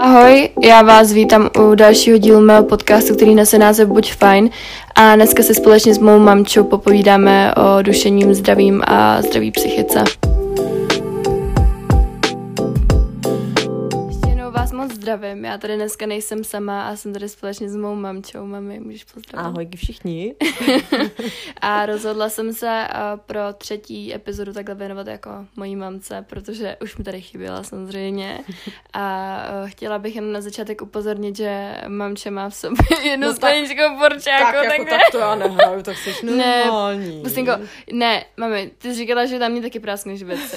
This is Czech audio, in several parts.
Ahoj, já vás vítám u dalšího dílu mého podcastu, který nese název Buď fajn a dneska se společně s mou mamčou popovídáme o duševním zdravím a zdraví psychice. Zdravím, já tady dneska nejsem sama a jsem tady společně s mou mamčou. Mami, můžeš pozdravit? Ahoj všichni. a rozhodla jsem se uh, pro třetí epizodu takhle věnovat jako mojí mamce, protože už mi tady chyběla samozřejmě. A uh, chtěla bych jen na začátek upozornit, že mamče má v sobě jednu No skleničku borčáku. tak, jako, tak to já nehraju, tak jsi Ne, normální. Pustinko, ne, mami, ty jsi říkala, že na mě taky práskneš věci.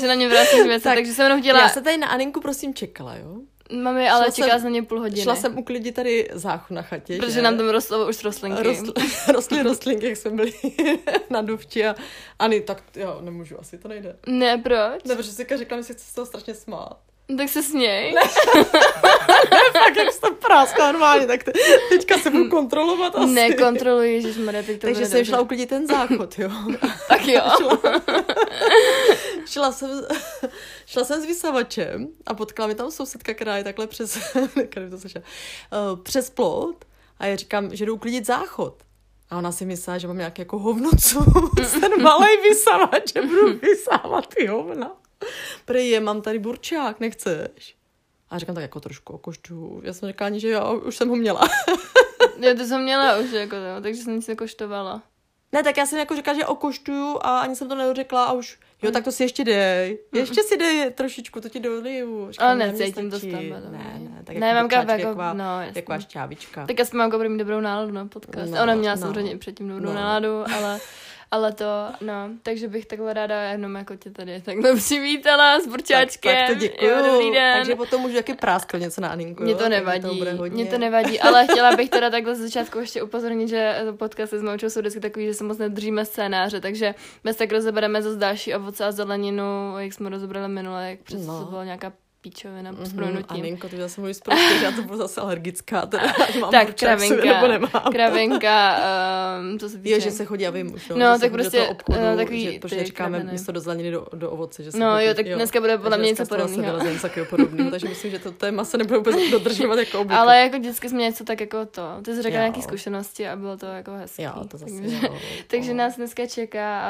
Že na mě práskneš věci, Tak, takže jsem jenom chtěla... Já se tady na Aninku prosím čekala, jo? Mami, ale šla čekala jsem- jsem na mě půl hodiny. Šla jsem uklidit tady záchod na chatě, Protože že? nám tam rostlo už rostlinky. Rostl, rostly rostlinky, jak jsme byli na duvči a Ani, tak jo, nemůžu, asi to nejde. Ne, proč? Ne, protože si řekla, že si chce z toho strašně smát. Tak se směj. Tak jak to práskla normálně, tak te, teďka se budu kontrolovat asi. Nekontroluji, ježišmarja, teď to Takže jsem šla uklidit ten záchod, jo. Tak jo. šla jsem, šla jsem s vysavačem a potkala mi tam sousedka, která je takhle přes, to slyšela, uh, přes plot a já říkám, že jdu uklidit záchod. A ona si myslela, že mám nějaký jako hovnocu, ten malý vysavač, že budu vysávat ty hovna. Prej je, mám tady burčák, nechceš? A říkám tak jako trošku okoštu. Já jsem říkala ani, že jo, už jsem ho měla. Jo, to jsem měla už, jako to, takže jsem nic nekoštovala. Ne, tak já jsem jako říkala, že okoštuju a ani jsem to nedořekla a už, jo, tak to si ještě dej. Ještě si dej trošičku, to ti doliju. Říkám, Ale ne, necítím mně to to Ne, ne. tak Ne, jako mám kávu jako- taková, no, taková šťávička. Tak aspoň mám jako první dobrou náladu na podcast. No, Ona měla no. samozřejmě předtím dobrou No. náladu, ale, ale to, no, takže bych takhle ráda jenom jako tě tady takhle přivítala s burčáčkem. Tak, tak to děkuju. Jo, dobrý den. Takže potom můžu taky práskl něco na Aninku. Mně to nevadí, mně to nevadí, ale chtěla bych teda takhle z začátku ještě upozornit, že podcasty s Moučou jsou vždycky takový, že se moc nedržíme scénáře, takže bez tak rozebereme zase další ovoce a zeleninu, jak jsme rozebrali minule, jak přes No. to byla nějaká píčovina s Mhm, prominutím. Aninko, ty zase prostě, že já to budu zase alergická, teda, mám Tak, sobě, kravinka, nebo nemám. kravinka, um, to se týče... Jo, že se chodí a vím už, no, No, že se tak do prostě, obchodu, no, takový že, protože říkáme kraviny. místo do zeleniny do, do ovoce, že se No chodí, jo, tak dneska bude podle mě něco dneska podobného. se takového podobného, takže myslím, že to téma se nebude vůbec dodržovat jako obvykle. Ale jako vždycky jsme něco tak jako to. Ty jsi řekla Jo. nějaké zkušenosti a bylo to jako hezký. Jo, to zase takže, jo, nás dneska čeká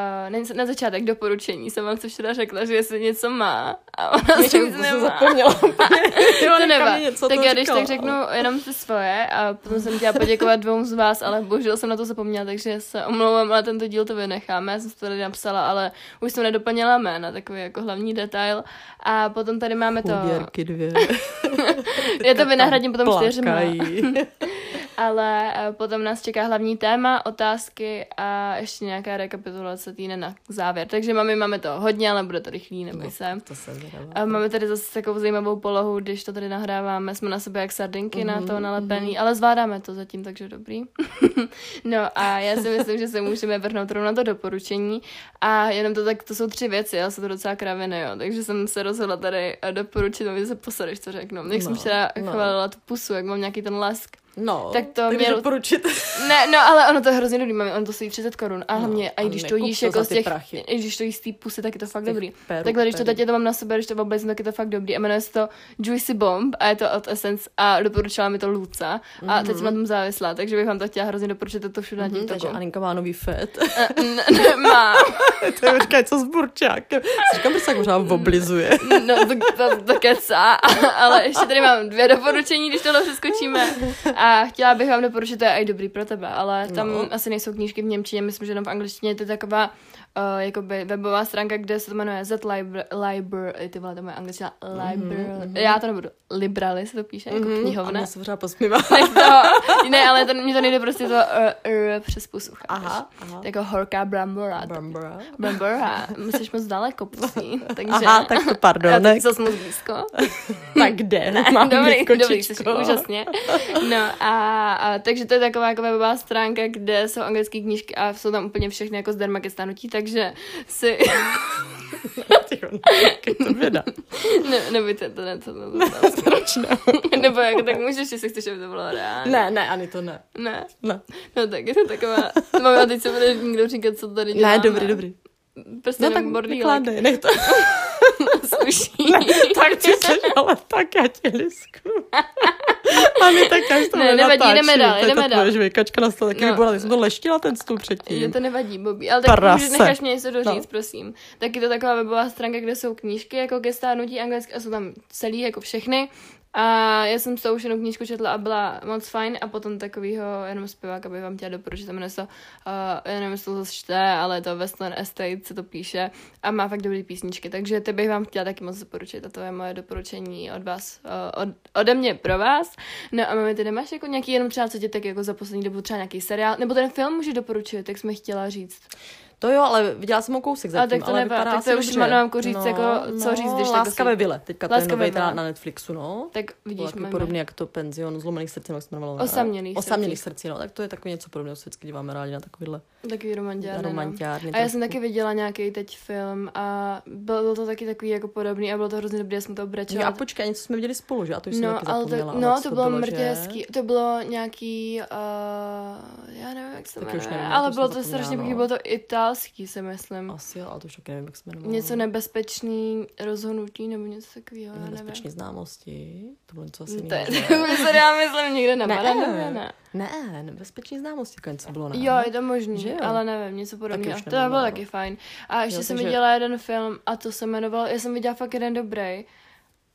na, začátek doporučení. Jsem vám co včera řekla, že jestli něco má a ona se nic nemá. Zapomněla. jo, to nevá. tak to já když říkala. tak řeknu jenom ty svoje a potom jsem chtěla poděkovat dvou z vás, ale bohužel jsem na to zapomněla, takže se omlouvám, ale tento díl to vynecháme. Já jsem to tady napsala, ale už jsem nedoplnila jména, takový jako hlavní detail. A potom tady máme to, Chuděrky dvě. já to vynahradím potom čtyřma. Ale eh, potom nás čeká hlavní téma, otázky a ještě nějaká rekapitulace týdne na závěr. Takže mami, máme to hodně, ale bude to rychlý, neboj No, se. to jsem zvědavá. A máme tady zase takovou zajímavou polohu, když to tady nahráváme, jsme na sebe jak sardinky na Mhm, to nalepený, ale zvládáme to zatím, takže dobrý. no a já si myslím, že se můžeme vrhnout rovnou na to doporučení a jenom to tak, to jsou tři věci, ale jsou to docela kraviny, jo, takže jsem se rozhodla tady eh, doporučit, aby se posadeš, co řeknu. Jak jsem No, včera no. chválila tu pusu, jak mám nějaký ten lesk. No, tak to tak měl- doporučit. Ne, no ale ono to je hrozně dobrý, mami, ono to stojí 30 korun a hlavně, a i když to jíš to jako z těch, prachy. i když to jíš z té pusy, tak je to fakt těch dobrý. perů, Takhle, když to perů. teď to mám na sebe, když to oblejzím, tak je to fakt dobrý. A jmenuje se to Juicy Bomb a je to od Essence a doporučila mi to Luca. A teď jsem na tom závislá, takže bych vám to chtěla hrozně doporučit, to všude na Mhm, takže. Aninka má nový fet. Má. to je říkají, co s burčákem. Říkám, že se možná oblizuje. No, to, to, to kecá, ale ještě tady mám dvě doporučení, když tohle přeskočíme. A chtěla bych vám doporučit, to je i dobrý pro tebe, ale tam No. asi nejsou knížky v Němčině, myslím, že jenom v angličtině. To je taková uh, jakoby webová stránka, kde se to jmenuje Z Library, ty vole, to je moje angličtina, library, mhm. já to nebudu, library se to píše, jako Mhm, A knihovna. mě se pořád posmívá. To, ne, ale to, mě to nejde prostě to uh, uh, přes pusu. Aha, aha. Jako horká brambora. Bambora. Brambora, musíš moc daleko pusí, takže... Aha, tak to Já pardon. teď zase moc blízko. tak kde? Mám dobrý, dobrý, úžasně. No a, a, takže to je taková jako webová stránka, kde jsou anglické knížky a jsou tam úplně všechny jako zdarma ke stanutí, takže si, to věda. ne, nebojte, to ne, to, to, to, Proč ne? nebo jako tak můžeš, jestli chceš, aby to bylo reálné. Ne, ne, ani to ne. Ne, Ne, no tak je to taková, mám a teď se bude někdo říkat, co tady děláme. ne dobrý, dobrý. Prostě No tak bordílek. vykládej, nech to. uší. tak ty jsi, ale tak já tě lisknu. A my tak až to Ne, nevadí, jdeme dál, to je jdeme ta dál. tvoje žvejkačka na stole, taky No. vybola, jsem to leštila ten stůl předtím. Je to nevadí, Bobby. Ale tak Prase. můžeš necháš mě něco doříct, No. prosím. Tak je to taková webová stránka, kde jsou knížky jako ke stárnutí anglicky a jsou tam celý jako všechny. A já jsem s tou už jednou knížku četla a byla moc fajn a potom takovýho jenom zpěváka bych vám chtěla doporučit, jmenuje se uh, já nevím, jestli to čte, ale to Western Estate se to píše a má fakt dobrý písničky, takže ty bych vám chtěla taky moc doporučit a to je moje doporučení od vás, uh, od, ode mě pro vás. No a máme ty nemáš jako nějaký jenom třeba, co tě tak jako za poslední dobu třeba nějaký seriál, nebo ten film může doporučit, jak jsme chtěla říct. To jo, ale viděla jsem ho kousek zatím, tak to ale nevá- vypadá tak to už dobře. mám jako říct, jako, co říct, když tak Láska ve vile, teďka to je nový teda na Netflixu, no. Tak vidíš, takový máme. podobný jak to penzion zlomených srdcí, jak jmenovalo. ne? Osamělých Osamělých srdcí. srdcí, no, tak to je takový něco podobného, vždycky díváme rádi na takovýhle Takový romantiárny, no. romantiárny. A já jsem taky viděla nějaký teď film a bylo to taky takový jako podobný a bylo to hrozně dobré, já jsem to Jo, obrečela. a počkej, něco jsme viděli spolu, že? A to už jsem No, taky ale to, no, co to bylo že? mrtě hezký. To bylo nějaký, uh, já nevím, jak se Taky jmenuje, nevím, ale to bylo jsem to strašně no. pěkný, bylo to italský, si myslím. Asi jo, ale to už taky nevím, jak se jmenovalo. Něco nebezpečný rozhodnutí nebo něco takového, já nevím. Nebezpečné známosti. To bylo něco asi To jiného. to se já myslím někde na Ne. Barandově, ne. Ne, nebezpečné známosti, něco bylo, ne? Jo, je to možný, Že jo? ale nevím, něco podobného. To bylo no. taky fajn. A ještě Jo, jsem takže- viděla jeden film a to se jmenovalo, já jsem viděla fakt jeden dobrý,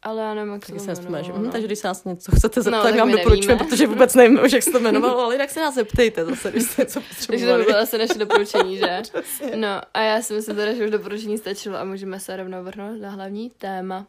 ale já nevím, jak se to jmenovalo. Hm, takže když se nás něco chcete zeptat, No, no, tak tak vám doporučujeme, protože vůbec nevím, už jak se to jmenovalo, ale jinak se nás zeptejte zase, když jste něco Takže to by potřebovali. bylo asi naše doporučení, že? No a já si myslím teda, že už doporučení stačilo a můžeme se rovnou vrhnout na hlavní téma.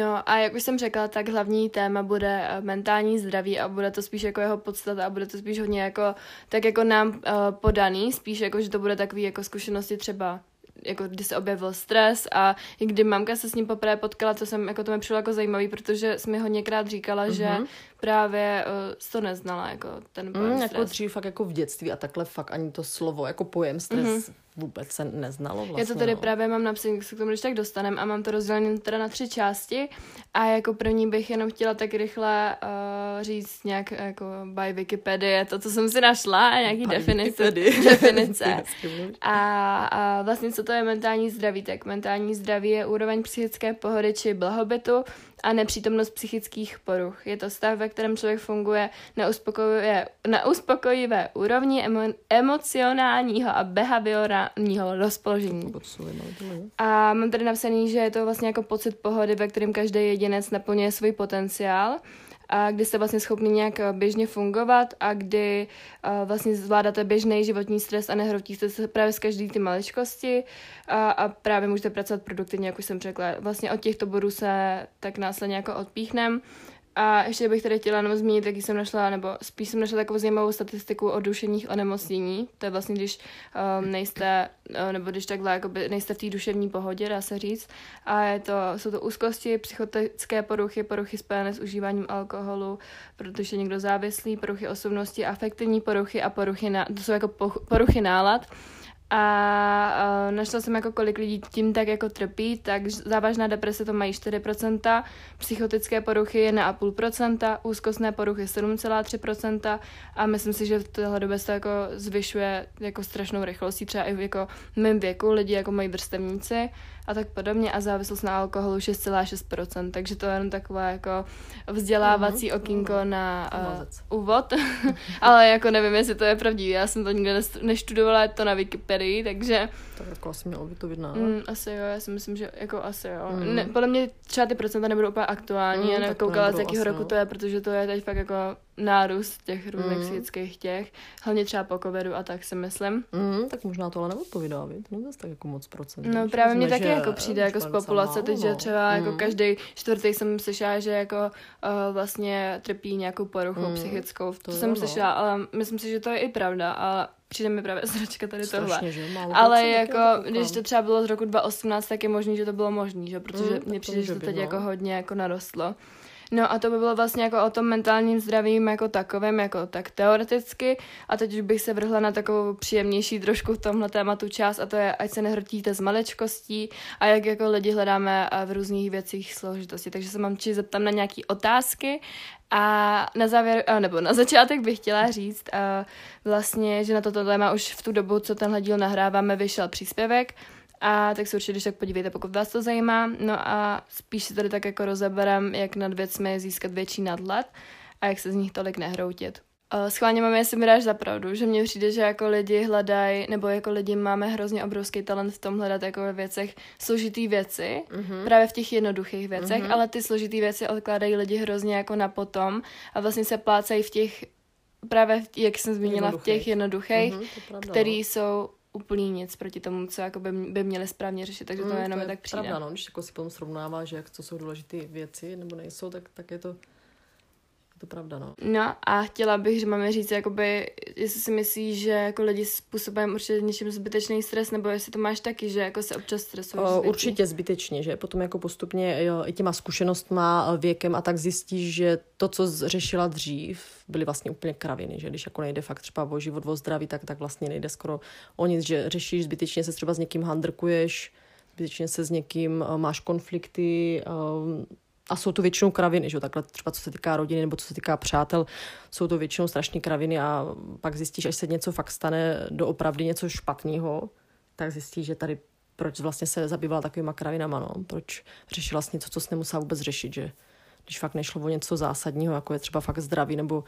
No a jak už jsem řekla, tak hlavní téma bude eh, mentální zdraví a bude to spíš jako jeho podstata a bude to spíš hodně jako, tak jako nám uh, podaný, spíš jako, že to bude takový jako zkušenosti třeba jako kdy se objevil stres a kdy mamka se s ním poprvé potkala, to jsem, jako to mi přišlo jako zajímavý, protože jsi mi hodněkrát říkala, mm-hmm. že Mhm. Právě uh, to neznala, jako ten pojem Mm, stres. jako dřív fakt jako v dětství a takhle fakt ani to slovo jako pojem stres Mhm. vůbec se neznalo vlastně. Já to tady no. právě mám napsané, jak se k tomu když tak dostanem a mám to rozdělené teda na tři části a jako první bych jenom chtěla tak rychle uh, říct nějak jako by Wikipedie, to, co jsem si našla a nějaký By definice. Definice. A, a vlastně co to je mentální zdraví? Tak mentální zdraví je úroveň psychické pohody či blahobytu a nepřítomnost psychických poruch. Je to stav, ve kterém člověk funguje na uspokojivé, na uspokojivé úrovni emo, emocionálního a behaviorálního rozpoložení. A mám tady napsaný, že je to vlastně jako pocit pohody, ve kterém každý jedinec naplňuje svůj potenciál a kdy jste vlastně schopni nějak eh, běžně fungovat a kdy uh, vlastně zvládáte běžný životní stres a nehrotíte se právě z každý ty maličkosti a, a právě můžete pracovat produktivně, jak už jsem řekla. Vlastně od těchto bodů se tak následně jako odpíchnem. A ještě bych tady chtěla jenom zmínit, jaký jsem našla, nebo spíš jsem našla takovou zajímavou statistiku o duševních onemocnění. To je vlastně, když um, nejste, uh, nebo když takhle jakoby nejste v té duševní pohodě, dá se říct. A je to, jsou to úzkosti, psychotické poruchy, poruchy spojené s užíváním alkoholu, protože někdo závislý, poruchy osobnosti, afektivní poruchy a poruchy, na, to jsou jako poruchy nálad. A uh, našla jsem jako kolik lidí tím tak jako trpí, tak závažná deprese to mají 4%, psychotické poruchy 1,5%, úzkostné poruchy 7,3% a myslím si, že v téhle době se to jako zvyšuje jako strašnou rychlostí, třeba i jako v mém věku lidi jako mají vrstevníci a tak podobně a závislost na alkoholu 6,6%, takže to je jenom takové jako vzdělávací Mhm, okýnko na Mazec. uh, úvod, ale jako nevím, jestli to je pravdivé, já jsem to nikde neštudovala, je to na Wikipedii, takže Tak jako asi mělo by to být na... mm, asi jo, já si myslím, že jako asi jo. Mhm. Ne, podle mě třeba ty procenta nebudou úplně aktuální, Mm, já nekoukala, z jakého roku no. to je, protože to je teď fakt jako nárůst těch různých Mm. psychických těch, hlavně třeba po covidu a tak si myslím. Mm, tak možná to ale neodpovídá, víc? No zase tak jako moc procent. No právě mě taky jako přijde jako z populace teď, že no. třeba jako Mm. každý čtvrtý jsem slyšela, že jako uh, vlastně trpí nějakou poruchou Mm, psychickou. To, to jsem no. slyšela, ale myslím si, že to je i pravda, ale přijde mi právě zračka tady tohle. Strašně, že? Málo Ale jako, když to třeba bylo z roku 2018, tak je možný, že to bylo možný, že? Protože Mm, mně to přijde, že to teď být, jako no. hodně jako narostlo. No a to by bylo vlastně jako o tom mentálním zdravím jako takovém, jako tak teoreticky. A teď už bych se vrhla na takovou příjemnější trošku v tomhle tématu část a to je, ať se nehrotíte z maličkostí a jak jako lidi hledáme v různých věcích složitosti. Takže se mám či zeptám na nějaké otázky a na závěr, nebo na začátek bych chtěla říct vlastně, že na toto téma už v tu dobu, co tenhle díl nahráváme, vyšel příspěvek A tak se určitě když tak podívejte, pokud vás to zajímá. No a spíš si tady tak jako rozeberem, jak nad věcmi získat větší nadhled a jak se z nich tolik nehroutit. Schválně máme, jestli mi dáš za pravdu, že mně přijde, že jako lidi hledají, nebo jako lidi máme hrozně obrovský talent v tom hledat jako ve věcech složitý věci, mm-hmm. právě v těch jednoduchých věcech, mm-hmm. ale ty složitý věci odkládají lidi hrozně jako na potom a vlastně se plácají v těch, právě, v, jak jsem zmínila, v těch jednoduchých, mm-hmm, který no. jsou úplný nic proti tomu, co jako by, by měli správně řešit, takže to mm, jenom to je tak přijde. Pravda, no, když jako si potom srovnáváš, jak co jsou důležité věci nebo nejsou, tak, tak je to to pravda, no. No a chtěla bych, že máme říct, jakoby, jestli si myslíš, že jako lidi způsobem určitě něčím zbytečný stres, nebo jestli to máš taky, že jako se občas stresuješ. Uh, určitě zbytečně, že potom jako postupně jo, i těma zkušenostma, věkem a tak zjistíš, že to, co řešila dřív, byly vlastně úplně kraviny, že když jako nejde fakt třeba o život, o zdraví, tak, tak vlastně nejde skoro o nic, že řešíš zbytečně se třeba s někým handrkuješ, zbytečně se s někým máš konflikty, a jsou to většinou kraviny, že takhle třeba co se týká rodiny nebo co se týká přátel, jsou to většinou strašné kraviny a pak zjistíš, až se něco fakt stane doopravdy něco špatného, tak zjistíš, že tady proč vlastně se zabývala takovýma kravinama, no? proč řešila vlastně něco, co jsi nemusela vůbec řešit, že když fakt nešlo o něco zásadního, jako je třeba fakt zdraví nebo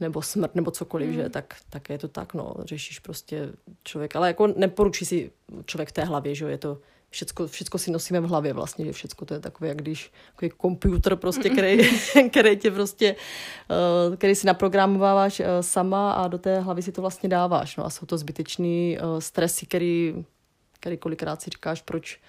nebo smrt, nebo cokoliv, mm. že tak, tak je to tak, no, řešíš prostě člověk, ale jako neporučí si člověk v té hlavě, že je to, všecko, všecko si nosíme v hlavě vlastně, že všecko to je takové, jak když takový počítač prostě, který, který tě prostě, uh, který si naprogramováváš uh, sama a do té hlavy si to vlastně dáváš, no a jsou to zbytečný uh, stresy, který, který kolikrát si říkáš, proč,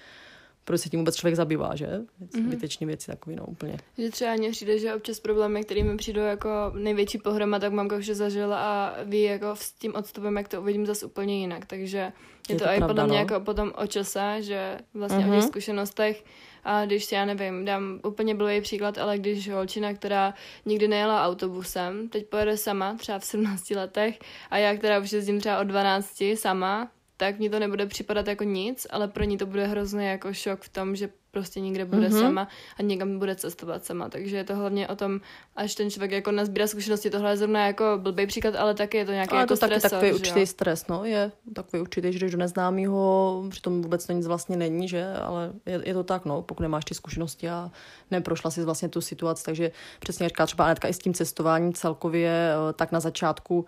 proč se tím vůbec člověk zabývá, že? Mm-hmm. Zbytečný věci takový, no úplně. Že třeba mně přijde, že občas problémy, které mi přijdou jako největší pohroma, tak mamka už je zažila a ví jako s tím odstupem, jak to uvidím zase úplně jinak, takže je, je to, to i podle mě no? jako potom o čase, že vlastně mm-hmm. o těch mhm. zkušenostech a když já nevím, dám úplně blbý příklad, ale když holčina, která nikdy nejela autobusem, teď pojede sama, třeba v 17 letech, a já, která už jezdím třeba od 12 sama, tak mi to nebude připadat jako nic, ale pro ní to bude hrozný jako šok v tom, že prostě někde bude mm-hmm. sama a někam bude cestovat sama. Takže je to hlavně o tom, až ten člověk jako nazbírá zkušenosti, tohle je zrovna jako blbý příklad, ale taky je to nějaký ale jako to taky stresor, takový určitý jo? stres, no, je takový určitý, že jdeš do neznámého, přitom vůbec to nic vlastně není, že, ale je, je, to tak, no, pokud nemáš ty zkušenosti a neprošla si vlastně tu situaci, takže přesně říká třeba Anetka i s tím cestováním celkově, eh, tak na začátku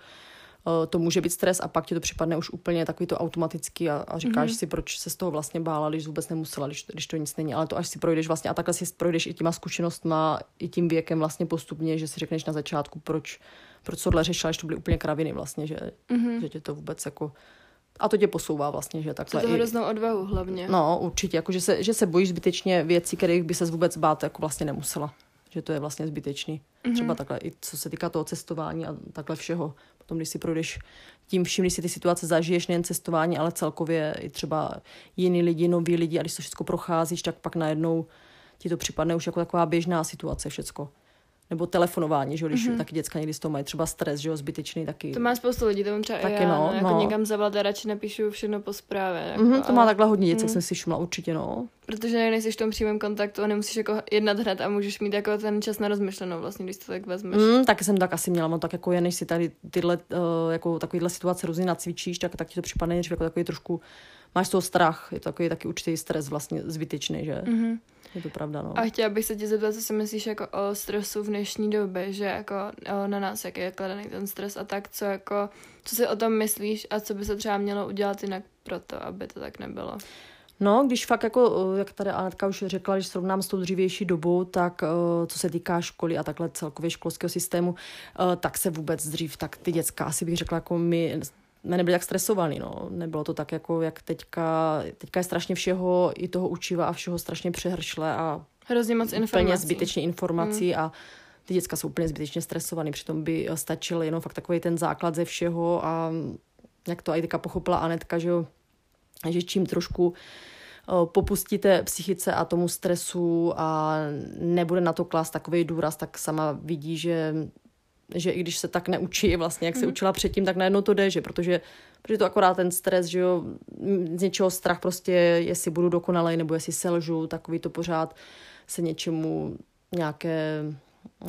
to může být stres a pak ti to připadne už úplně takový to automatický a, a říkáš mm-hmm. si, proč se z toho vlastně bála, když vůbec nemusela, když, když to nic není. Ale to až si projdeš vlastně a takhle si projdeš i těma zkušenostma, i tím věkem vlastně postupně, že si řekneš na začátku, proč, proč tohle řešila, když to byly úplně kraviny vlastně, že, mm-hmm. že tě to vůbec jako a to tě posouvá vlastně, že takhle. To hroznou odvahu hlavně. No, určitě, jako že se, že se bojíš zbytečně věcí, kterých by se vůbec bát jako vlastně nemusela. Že to je vlastně zbytečný. Mm-hmm. Třeba takhle, i co se týká toho cestování a takhle všeho potom, když si projdeš tím vším, když si ty situace zažiješ, nejen cestování, ale celkově i třeba jiný lidi, noví lidi a když to všechno procházíš, tak pak najednou ti to připadne už jako taková běžná situace všecko nebo telefonování, že když mm-hmm. taky děcka někdy z toho mají třeba stres, že jo, zbytečný taky. To má spoustu lidí, to mám třeba taky, já, no, jako no. někam zavolat a radši napíšu všechno po zprávě. Jako, mm-hmm, to má takhle hodně děcek, mm. jsem si šumla určitě, no. Protože nejsi v tom přímém kontaktu a nemusíš jako jednat hned a můžeš mít jako ten čas na rozmyšlenou vlastně, když to tak vezmeš. Mm, tak jsem tak asi měla, no tak jako je, než si tady tyhle, uh, jako takovýhle situace různě nacvičíš, tak, tak ti to připadne jako takový trošku máš z toho strach, je to takový taky určitý stres vlastně zbytečný, že? Mm-hmm. Je to pravda, no. A chtěla bych se tě zeptat, co si myslíš jako o stresu v dnešní době, že jako na nás, jak je kladený ten stres a tak, co jako, co si o tom myslíš a co by se třeba mělo udělat jinak pro to, aby to tak nebylo? No, když fakt jako, jak tady Anetka už řekla, když srovnám s tou dřívější dobou, tak co se týká školy a takhle celkově školského systému, tak se vůbec dřív, tak ty děcka, asi bych řekla, jako my nebyli tak stresovaný, no. Nebylo to tak, jako jak teďka, teďka je strašně všeho, i toho učiva a všeho strašně přehršle a Hrozně moc informací. Úplně zbytečně informací mm. a ty děcka jsou úplně zbytečně stresovaný, přitom by stačil jenom fakt takový ten základ ze všeho a jak to i teďka pochopila Anetka, že, že čím trošku popustíte psychice a tomu stresu a nebude na to klást takový důraz, tak sama vidí, že že i když se tak neučí vlastně, jak se mm. učila předtím, tak najednou to jde, že protože, protože to akorát ten stres, že jo, z něčeho strach prostě, jestli budu dokonalej nebo jestli selžu, takový to pořád se něčemu nějaké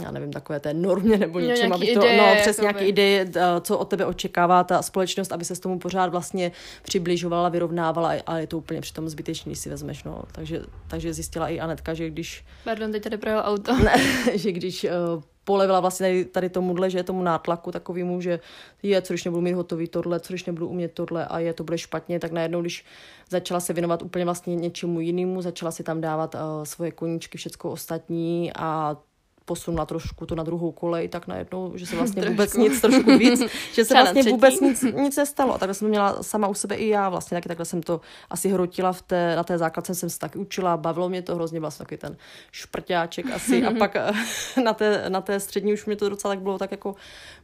já nevím, takové té normě nebo Jo, něčem, nějaký aby to, ideje, no jakoby. nějaké ideje, eh, co od tebe očekává ta společnost, aby se s tomu pořád vlastně přibližovala, vyrovnávala a je to úplně přitom zbytečný, když si vezmeš, no. Takže, takže zjistila i Anetka, že když Pardon, teď tady projel auto. ne, že když uh, polevila vlastně tady, tomuhle, že je tomu nátlaku takovýmu, že je, co když nebudu mít hotový tohle, co když nebudu umět tohle a je, to bude špatně, tak najednou, když začala se věnovat úplně vlastně něčemu jinému, začala si tam dávat uh, svoje koníčky, všecko ostatní a posunula trošku to na druhou kolej, tak najednou, že se vlastně vůbec Trošku. nic, trošku víc, že se vlastně vůbec nic, nic nestalo. A takhle jsem to měla sama u sebe i já vlastně, taky takhle jsem to asi hrotila v té, na té základce jsem se taky učila, bavilo mě to hrozně, byl jsem takový ten šprťáček asi a pak eh, na té, na té střední už mě to docela tak bylo tak jako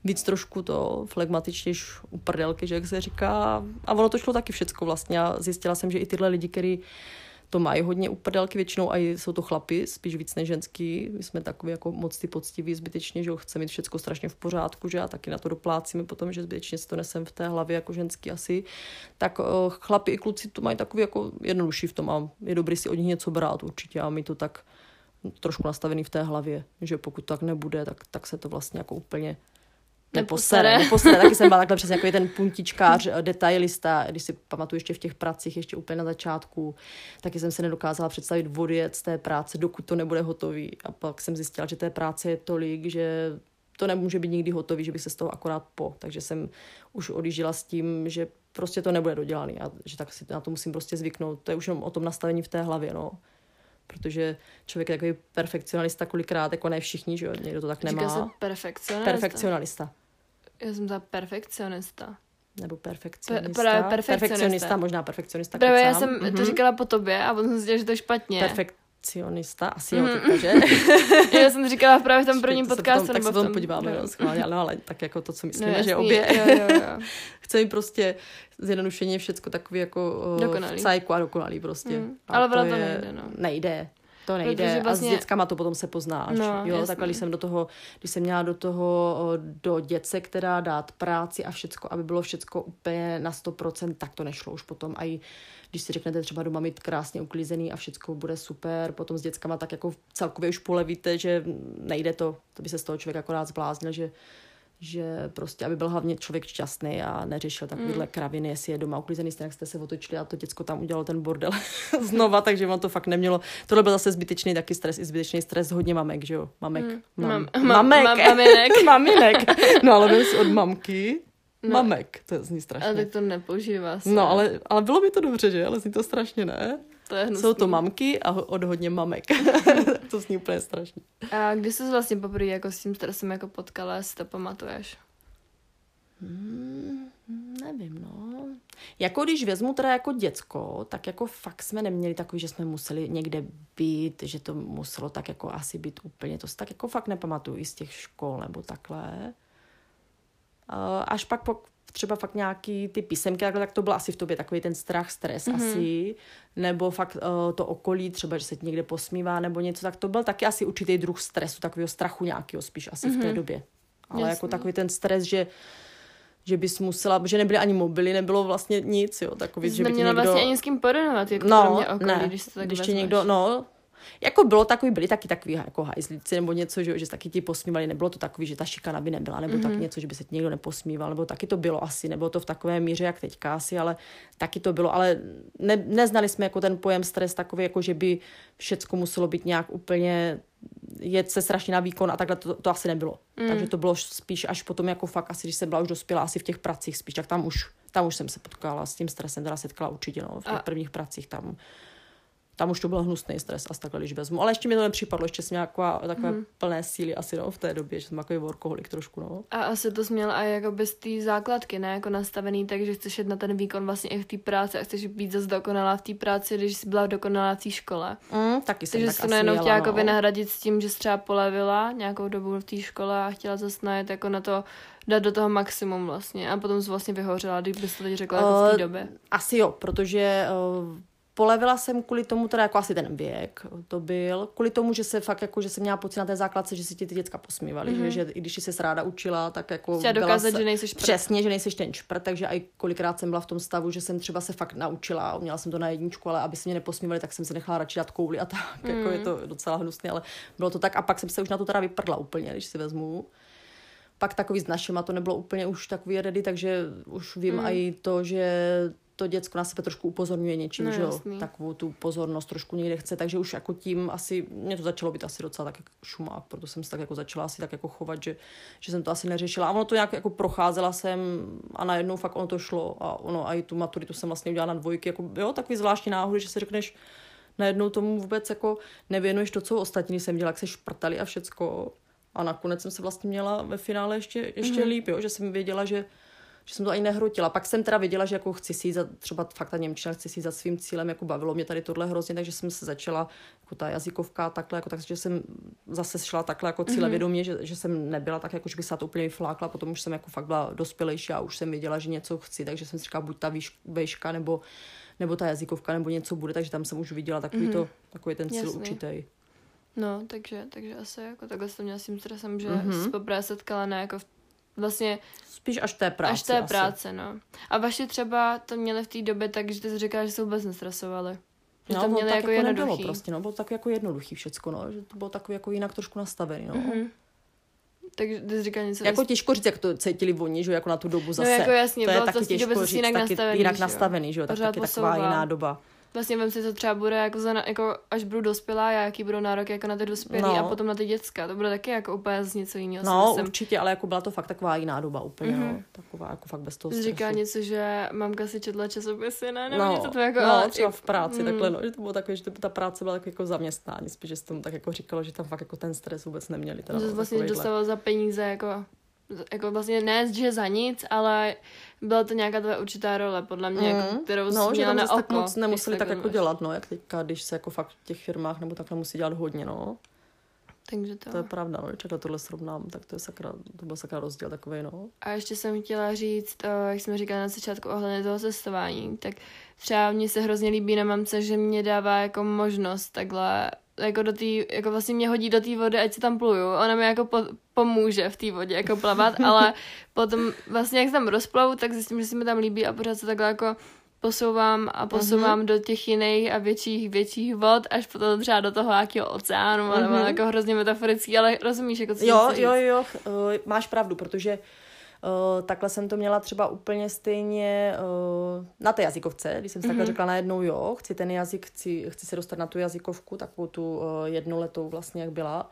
víc trošku to flegmatičtější u prdelky, že jak se říká. A ono to šlo taky všecko vlastně a zjistila jsem, že i tyhle lidi, který to mají hodně u prdelky většinou a jsou to chlapy, spíš víc než ženský. My jsme takový jako moc ty poctiví zbytečně, že jo, chce mít všechno strašně v pořádku, že a taky na to doplácíme potom, že zbytečně si to nesem v té hlavě jako ženský asi. Tak uh, chlapi i kluci to mají takový jako jednodušší v tom a je dobrý si od nich něco brát určitě a my to tak trošku nastavený v té hlavě, že pokud tak nebude, tak, tak se to vlastně jako úplně neposere. Neposere. Taky jsem byla takhle přesně jako ten puntičkář, eh, detailista, když si pamatuju ještě v těch pracích, ještě úplně na začátku, taky jsem se nedokázala představit odjet z té práce, dokud to nebude hotový. A pak jsem zjistila, že té práce je tolik, že to nemůže být nikdy hotový, že bych se z toho akorát po. Takže jsem už odjížděla s tím, že prostě to nebude dodělaný a že tak si na to musím prostě zvyknout. To je už jenom o tom nastavení v té hlavě, no. Protože člověk je takový perfekcionalista kolikrát, jako ne všichni, že jo, někdo to tak Říká nemá. se perfekcionista. Perfekcionalista. Já jsem ta perfekcionista. Nebo perfekcionista. právě perfekcionista. perfekcionista. možná perfekcionista. Právě já kecám. jsem Mhm. to říkala po tobě a potom jsem zjistila, že to je špatně. Perfekcionista, asi Mhm. jo, teďka, že? Já jsem to říkala právě v tom prvním to podcastu. Tak se potom tom, podíváme, no. jo, schválně, ale, ale tak jako to, co myslíme, no, že jasný, obě. Jo, jo, jo. Chce mi prostě zjednodušeně všecko takový jako Dokonalý. v cajku a dokonalý prostě. Mm, A ale ono to nejde, no. Nejde. To nejde. Protože Vlastně... A vlastně- s dětskama to potom se poznáš. No, jo, jasný. takhle, když jsem do toho, když jsem měla do toho, do dětce, která dát práci a všecko, aby bylo všecko úplně na 100%, tak to nešlo už potom. A i když si řeknete třeba doma mít krásně uklizený a všecko bude super, potom s dětskama tak jako celkově už polevíte, že nejde to, to by se z toho člověk akorát zbláznil, že že prostě, aby byl hlavně člověk šťastný a neřešil takovýhle kraviny, jestli je doma uklizený, stejně jak jste se otočili a to děcko tam udělalo ten bordel znova, takže on to fakt nemělo. Tohle byl zase zbytečný taky stres, i zbytečný stres hodně mamek, že jo? Mamek. Mm. Mam, Mam- mamek. mam- maminek. maminek. No ale od mamky. No. Mamek, to zní Ale strašně. tak to nepoužívá se. No, ale, ale bylo by to dobře, že? Ale zní to strašně, ne? to je hnusný. Jsou to mamky a od hodně mamek. to zní úplně strašně. A kdy jsi vlastně poprvé jako s tím stresem jako potkala, jestli to pamatuješ? Hmm, nevím, no. Jako když vezmu teda jako děcko, tak jako fakt jsme neměli takový, že jsme museli někde být, že to muselo tak jako asi být úplně, to si tak jako fakt nepamatuju i z těch škol nebo takhle. A Až pak po, třeba fakt nějaký ty písemky, takhle, tak to byl asi v tobě takový ten strach, stres mm-hmm. asi, nebo fakt uh, to okolí, třeba, že se ti někde posmívá nebo něco, tak to byl taky asi určitý druh stresu, takového strachu nějakého spíš asi mm-hmm. v té době. Ale Jasný. jako takový ten stres, že že bys musela, že nebyly ani mobily, nebylo vlastně nic, jo, takový, Jsi že by ti někdo... vlastně ani s kým porovnat, jako No, kromě okolí, ne, když to tak když někdo, no, jako bylo takový, byli taky takový jako hajzlíci nebo něco, že, že se taky ti posmívali, nebylo to takový, že ta šikana by nebyla, nebo mm-hmm. Mhm. tak něco, že by se někdo neposmíval, nebo taky to bylo asi, nebylo to v takové míře, jak teďka asi, ale taky to bylo, ale ne, neznali jsme jako ten pojem stres takový, jako že by všecko muselo být nějak úplně jet se strašně na výkon a takhle to, to asi nebylo. Mm. Takže to bylo spíš až potom jako fakt asi, když jsem byla už dospělá, asi v těch pracích spíš, tak tam už, tam už jsem se potkala s tím stresem, teda setkala určitě, no, v těch a... prvních pracích tam tam už to byl hnusný stres, asi takhle, když vezmu. Ale ještě mi to nepřipadlo, ještě jsem nějaká takové mm. plné síly asi no, v té době, že jsem takový workoholik trošku. No. A asi to jsi měla i jako bez té základky, ne? Jako nastavený, takže chceš jít na ten výkon vlastně i v té práci a chceš být zase dokonalá v té práci, když jsi byla dokonalá v té škole. Mm, taky jsem Takže tak jsi to najednou chtěla jako no. vynahradit s tím, že jsi třeba polevila nějakou dobu v té škole a chtěla zase najet jako na to dát do toho maximum vlastně. A potom jsi vlastně vyhořela, když bys to teď řekla jako v té Eh, době. Asi jo, protože uh, polevila jsem kvůli tomu, teda jako asi ten věk to byl, kvůli tomu, že se fakt jako, že jsem měla pocit na té základce, že si ti ty děcka posmívaly, mm-hmm. že, že, i když jsi se ráda učila, tak jako Chtěla dokázat, se, že nejsi šprt. Přesně, že nejsi ten šprt, takže i kolikrát jsem byla v tom stavu, že jsem třeba se fakt naučila, měla jsem to na jedničku, ale aby se mě neposmívali, tak jsem se nechala radši dát kouli a tak, mm. jako je to docela hnusné, ale bylo to tak a pak jsem se už na to teda vyprdla úplně, když si vezmu pak takový s našima to nebylo úplně už takový ready, takže už vím mm. i to, že to děcko na sebe trošku upozorňuje něčím, no, že jo, takovou tu pozornost trošku někde chce, takže už jako tím asi, mě to začalo být asi docela tak jako šumák, proto jsem se tak jako začala asi tak jako chovat, že, že jsem to asi neřešila. A ono to nějak jako procházela jsem a najednou fakt ono to šlo a ono a i tu maturitu jsem vlastně udělala na dvojky, jako jo, takový zvláštní náhody, že si řekneš, najednou tomu vůbec jako nevěnuješ to, co ostatní jsem dělala, jak se šprtali a všecko. A nakonec jsem se vlastně měla ve finále ještě, ještě mm-hmm. líp, jo, že jsem věděla, že že jsem to ani nehrotila. Pak jsem teda věděla, že jako chci si za, třeba fakt ta Němčina, chci si za svým cílem, jako bavilo mě tady tohle hrozně, takže jsem se začala jako ta jazykovka takhle, jako takže jsem zase šla takhle jako cílevědomě, mm-hmm. že, že, jsem nebyla tak, jako že bych se to úplně vyflákla, potom už jsem jako fakt byla dospělejší a už jsem věděla, že něco chci, takže jsem si říkala, buď ta výš, výška nebo, nebo ta jazykovka, nebo něco bude, takže tam jsem už viděla takový, mm-hmm. to, takový ten cíl určitý. No, takže, takže asi jako takhle jsem měla s tím stresem, že mm-hmm. se poprvé setkala na jako v vlastně... Spíš až té práce. Až té asi. práce, no. A vaši třeba to měli v té době tak, že ty jsi říkala, že se vůbec nestresovali. Že no, to měli tak jako, jako jednoduchý. prostě, no, bylo tak jako jednoduchý všecko, no, že to bylo takový jako jinak trošku nastavený, no. Mm-hmm. Takže ty jsi říkal něco... Jako těžko říct, jak to cítili oni, že jako na tu dobu zase. No jako jasně, to je taky těžko říct, jinak taky nastavený, jinak nastavený, že jo, tak taky taková jiná doba vlastně vem si, to třeba bude jako, za, jako až budu dospělá, jaký budou nároky jako na ty dospělí no. a potom na ty děcka. To bude taky jako úplně z něco jiného. No, myslím. určitě, ale jako byla to fakt taková jiná doba úplně, mm-hmm. no. Mhm. Taková jako fakt bez toho stresu. Říká něco, že mamka si četla časopisy, ne? Nebo no, něco to jako, no, ale třeba v práci, mm. takhle, no, že to bylo takové, že ta práce byla tak jako zaměstnání, spíš, že se tomu tak jako říkalo, že tam fakt jako ten stres vůbec neměli. Teda, že vlastně dostával za peníze jako jako vlastně ne, že za nic, ale byla to nějaká tvoje určitá role, podle mě, mm. jako, kterou no, jsi měla na oko. tak moc nemuseli tak jako dělat, no, jak teďka, když se jako fakt v těch firmách nebo takhle musí dělat hodně, no. Takže to... To je pravda, no, když tohle srovnám, tak to je sakra, to byl sakra rozdíl takový, no. A ještě jsem chtěla říct, eh, jak jsme říkali na začátku ohledně toho cestování, tak třeba mně se hrozně líbí na mamce, že mě dává jako možnost takhle jako do tý, jako vlastně mě hodí do té vody, ať se tam pluju. Ona mi jako po, pomůže v té vodě jako plavat, ale potom vlastně jak se tam rozplavu, tak zjistím, že se mi tam líbí a pořád se takhle jako posouvám a posouvám mm-hmm. do těch jiných a větších, větších vod, až potom třeba do toho nějakého oceánu, mm-hmm. nebo jako hrozně metaforický, ale rozumíš, jako co Jo, jo, jo, uh, máš pravdu, protože Uh, takhle jsem to měla třeba úplně stejně uh, na té jazykovce, když jsem si mm-hmm. takhle mhm. řekla najednou jo, chci ten jazyk, chci, chci se dostat na tu jazykovku, takovou tu uh, jednoletou vlastně, jak byla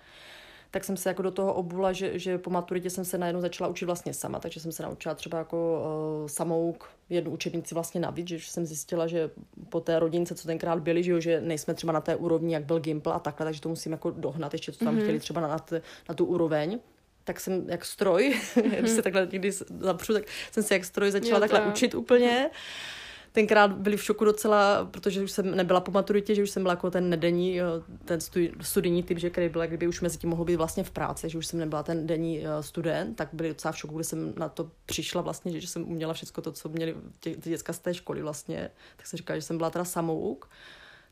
tak jsem se jako do toho obula, že, že po maturitě jsem se najednou začala učit vlastně sama, takže jsem se naučila třeba jako uh, samouk jednu učebnici vlastně navíc, že jsem zjistila, že po té rodince, co tenkrát byli, že, jo, že nejsme třeba na té úrovni, jak byl Gimple a takhle, takže to musím jako dohnat, ještě co tam mm-hmm. chtěli třeba na, na, na tu úroveň tak jsem jak stroj, mm-hmm. když se takhle někdy zapřu, tak jsem se jak stroj začala jo, takhle to. učit úplně. Tenkrát byli v šoku docela, protože už jsem nebyla po maturitě, že už jsem byla jako ten nedenní, ten studijní typ, že který byl, kdyby už mezi tím mohl být vlastně v práci, že už jsem nebyla ten denní student, tak byli docela v šoku, když jsem na to přišla vlastně, že jsem uměla všechno to, co měli ty děcka z té školy vlastně. Tak jsem říkala, že jsem byla teda samouk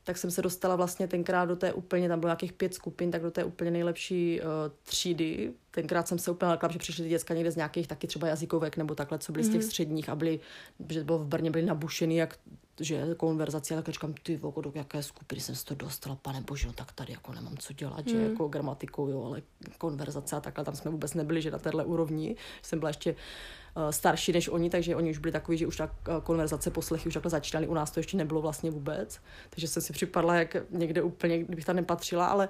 tak jsem se dostala vlastně tenkrát do té úplně, tam bylo nějakých pět skupin, tak do té úplně nejlepší uh, třídy. Tenkrát jsem se úplně lekla, že přišly ty děcka někde z nějakých taky třeba jazykovek nebo takhle, co byly mm-hmm. z těch mhm. středních a byli, že bylo v Brně, byli nabušený, jak že konverzace, a tak říkám, ty voko, do jaké skupiny jsem se to dostala, pane bože, no tak tady jako nemám co dělat, mm. že mhm. jako gramatikou, jo, ale konverzace a takhle, tam jsme vůbec nebyli, že na téhle úrovni, jsem byla ještě Eh, starší než oni, takže oni už byli takový, že už ta eh, konverzace poslechy už takhle začínaly. U nás to ještě nebylo vlastně vůbec. Takže jsem si připadla jak někde úplně, kdybych tam nepatřila, ale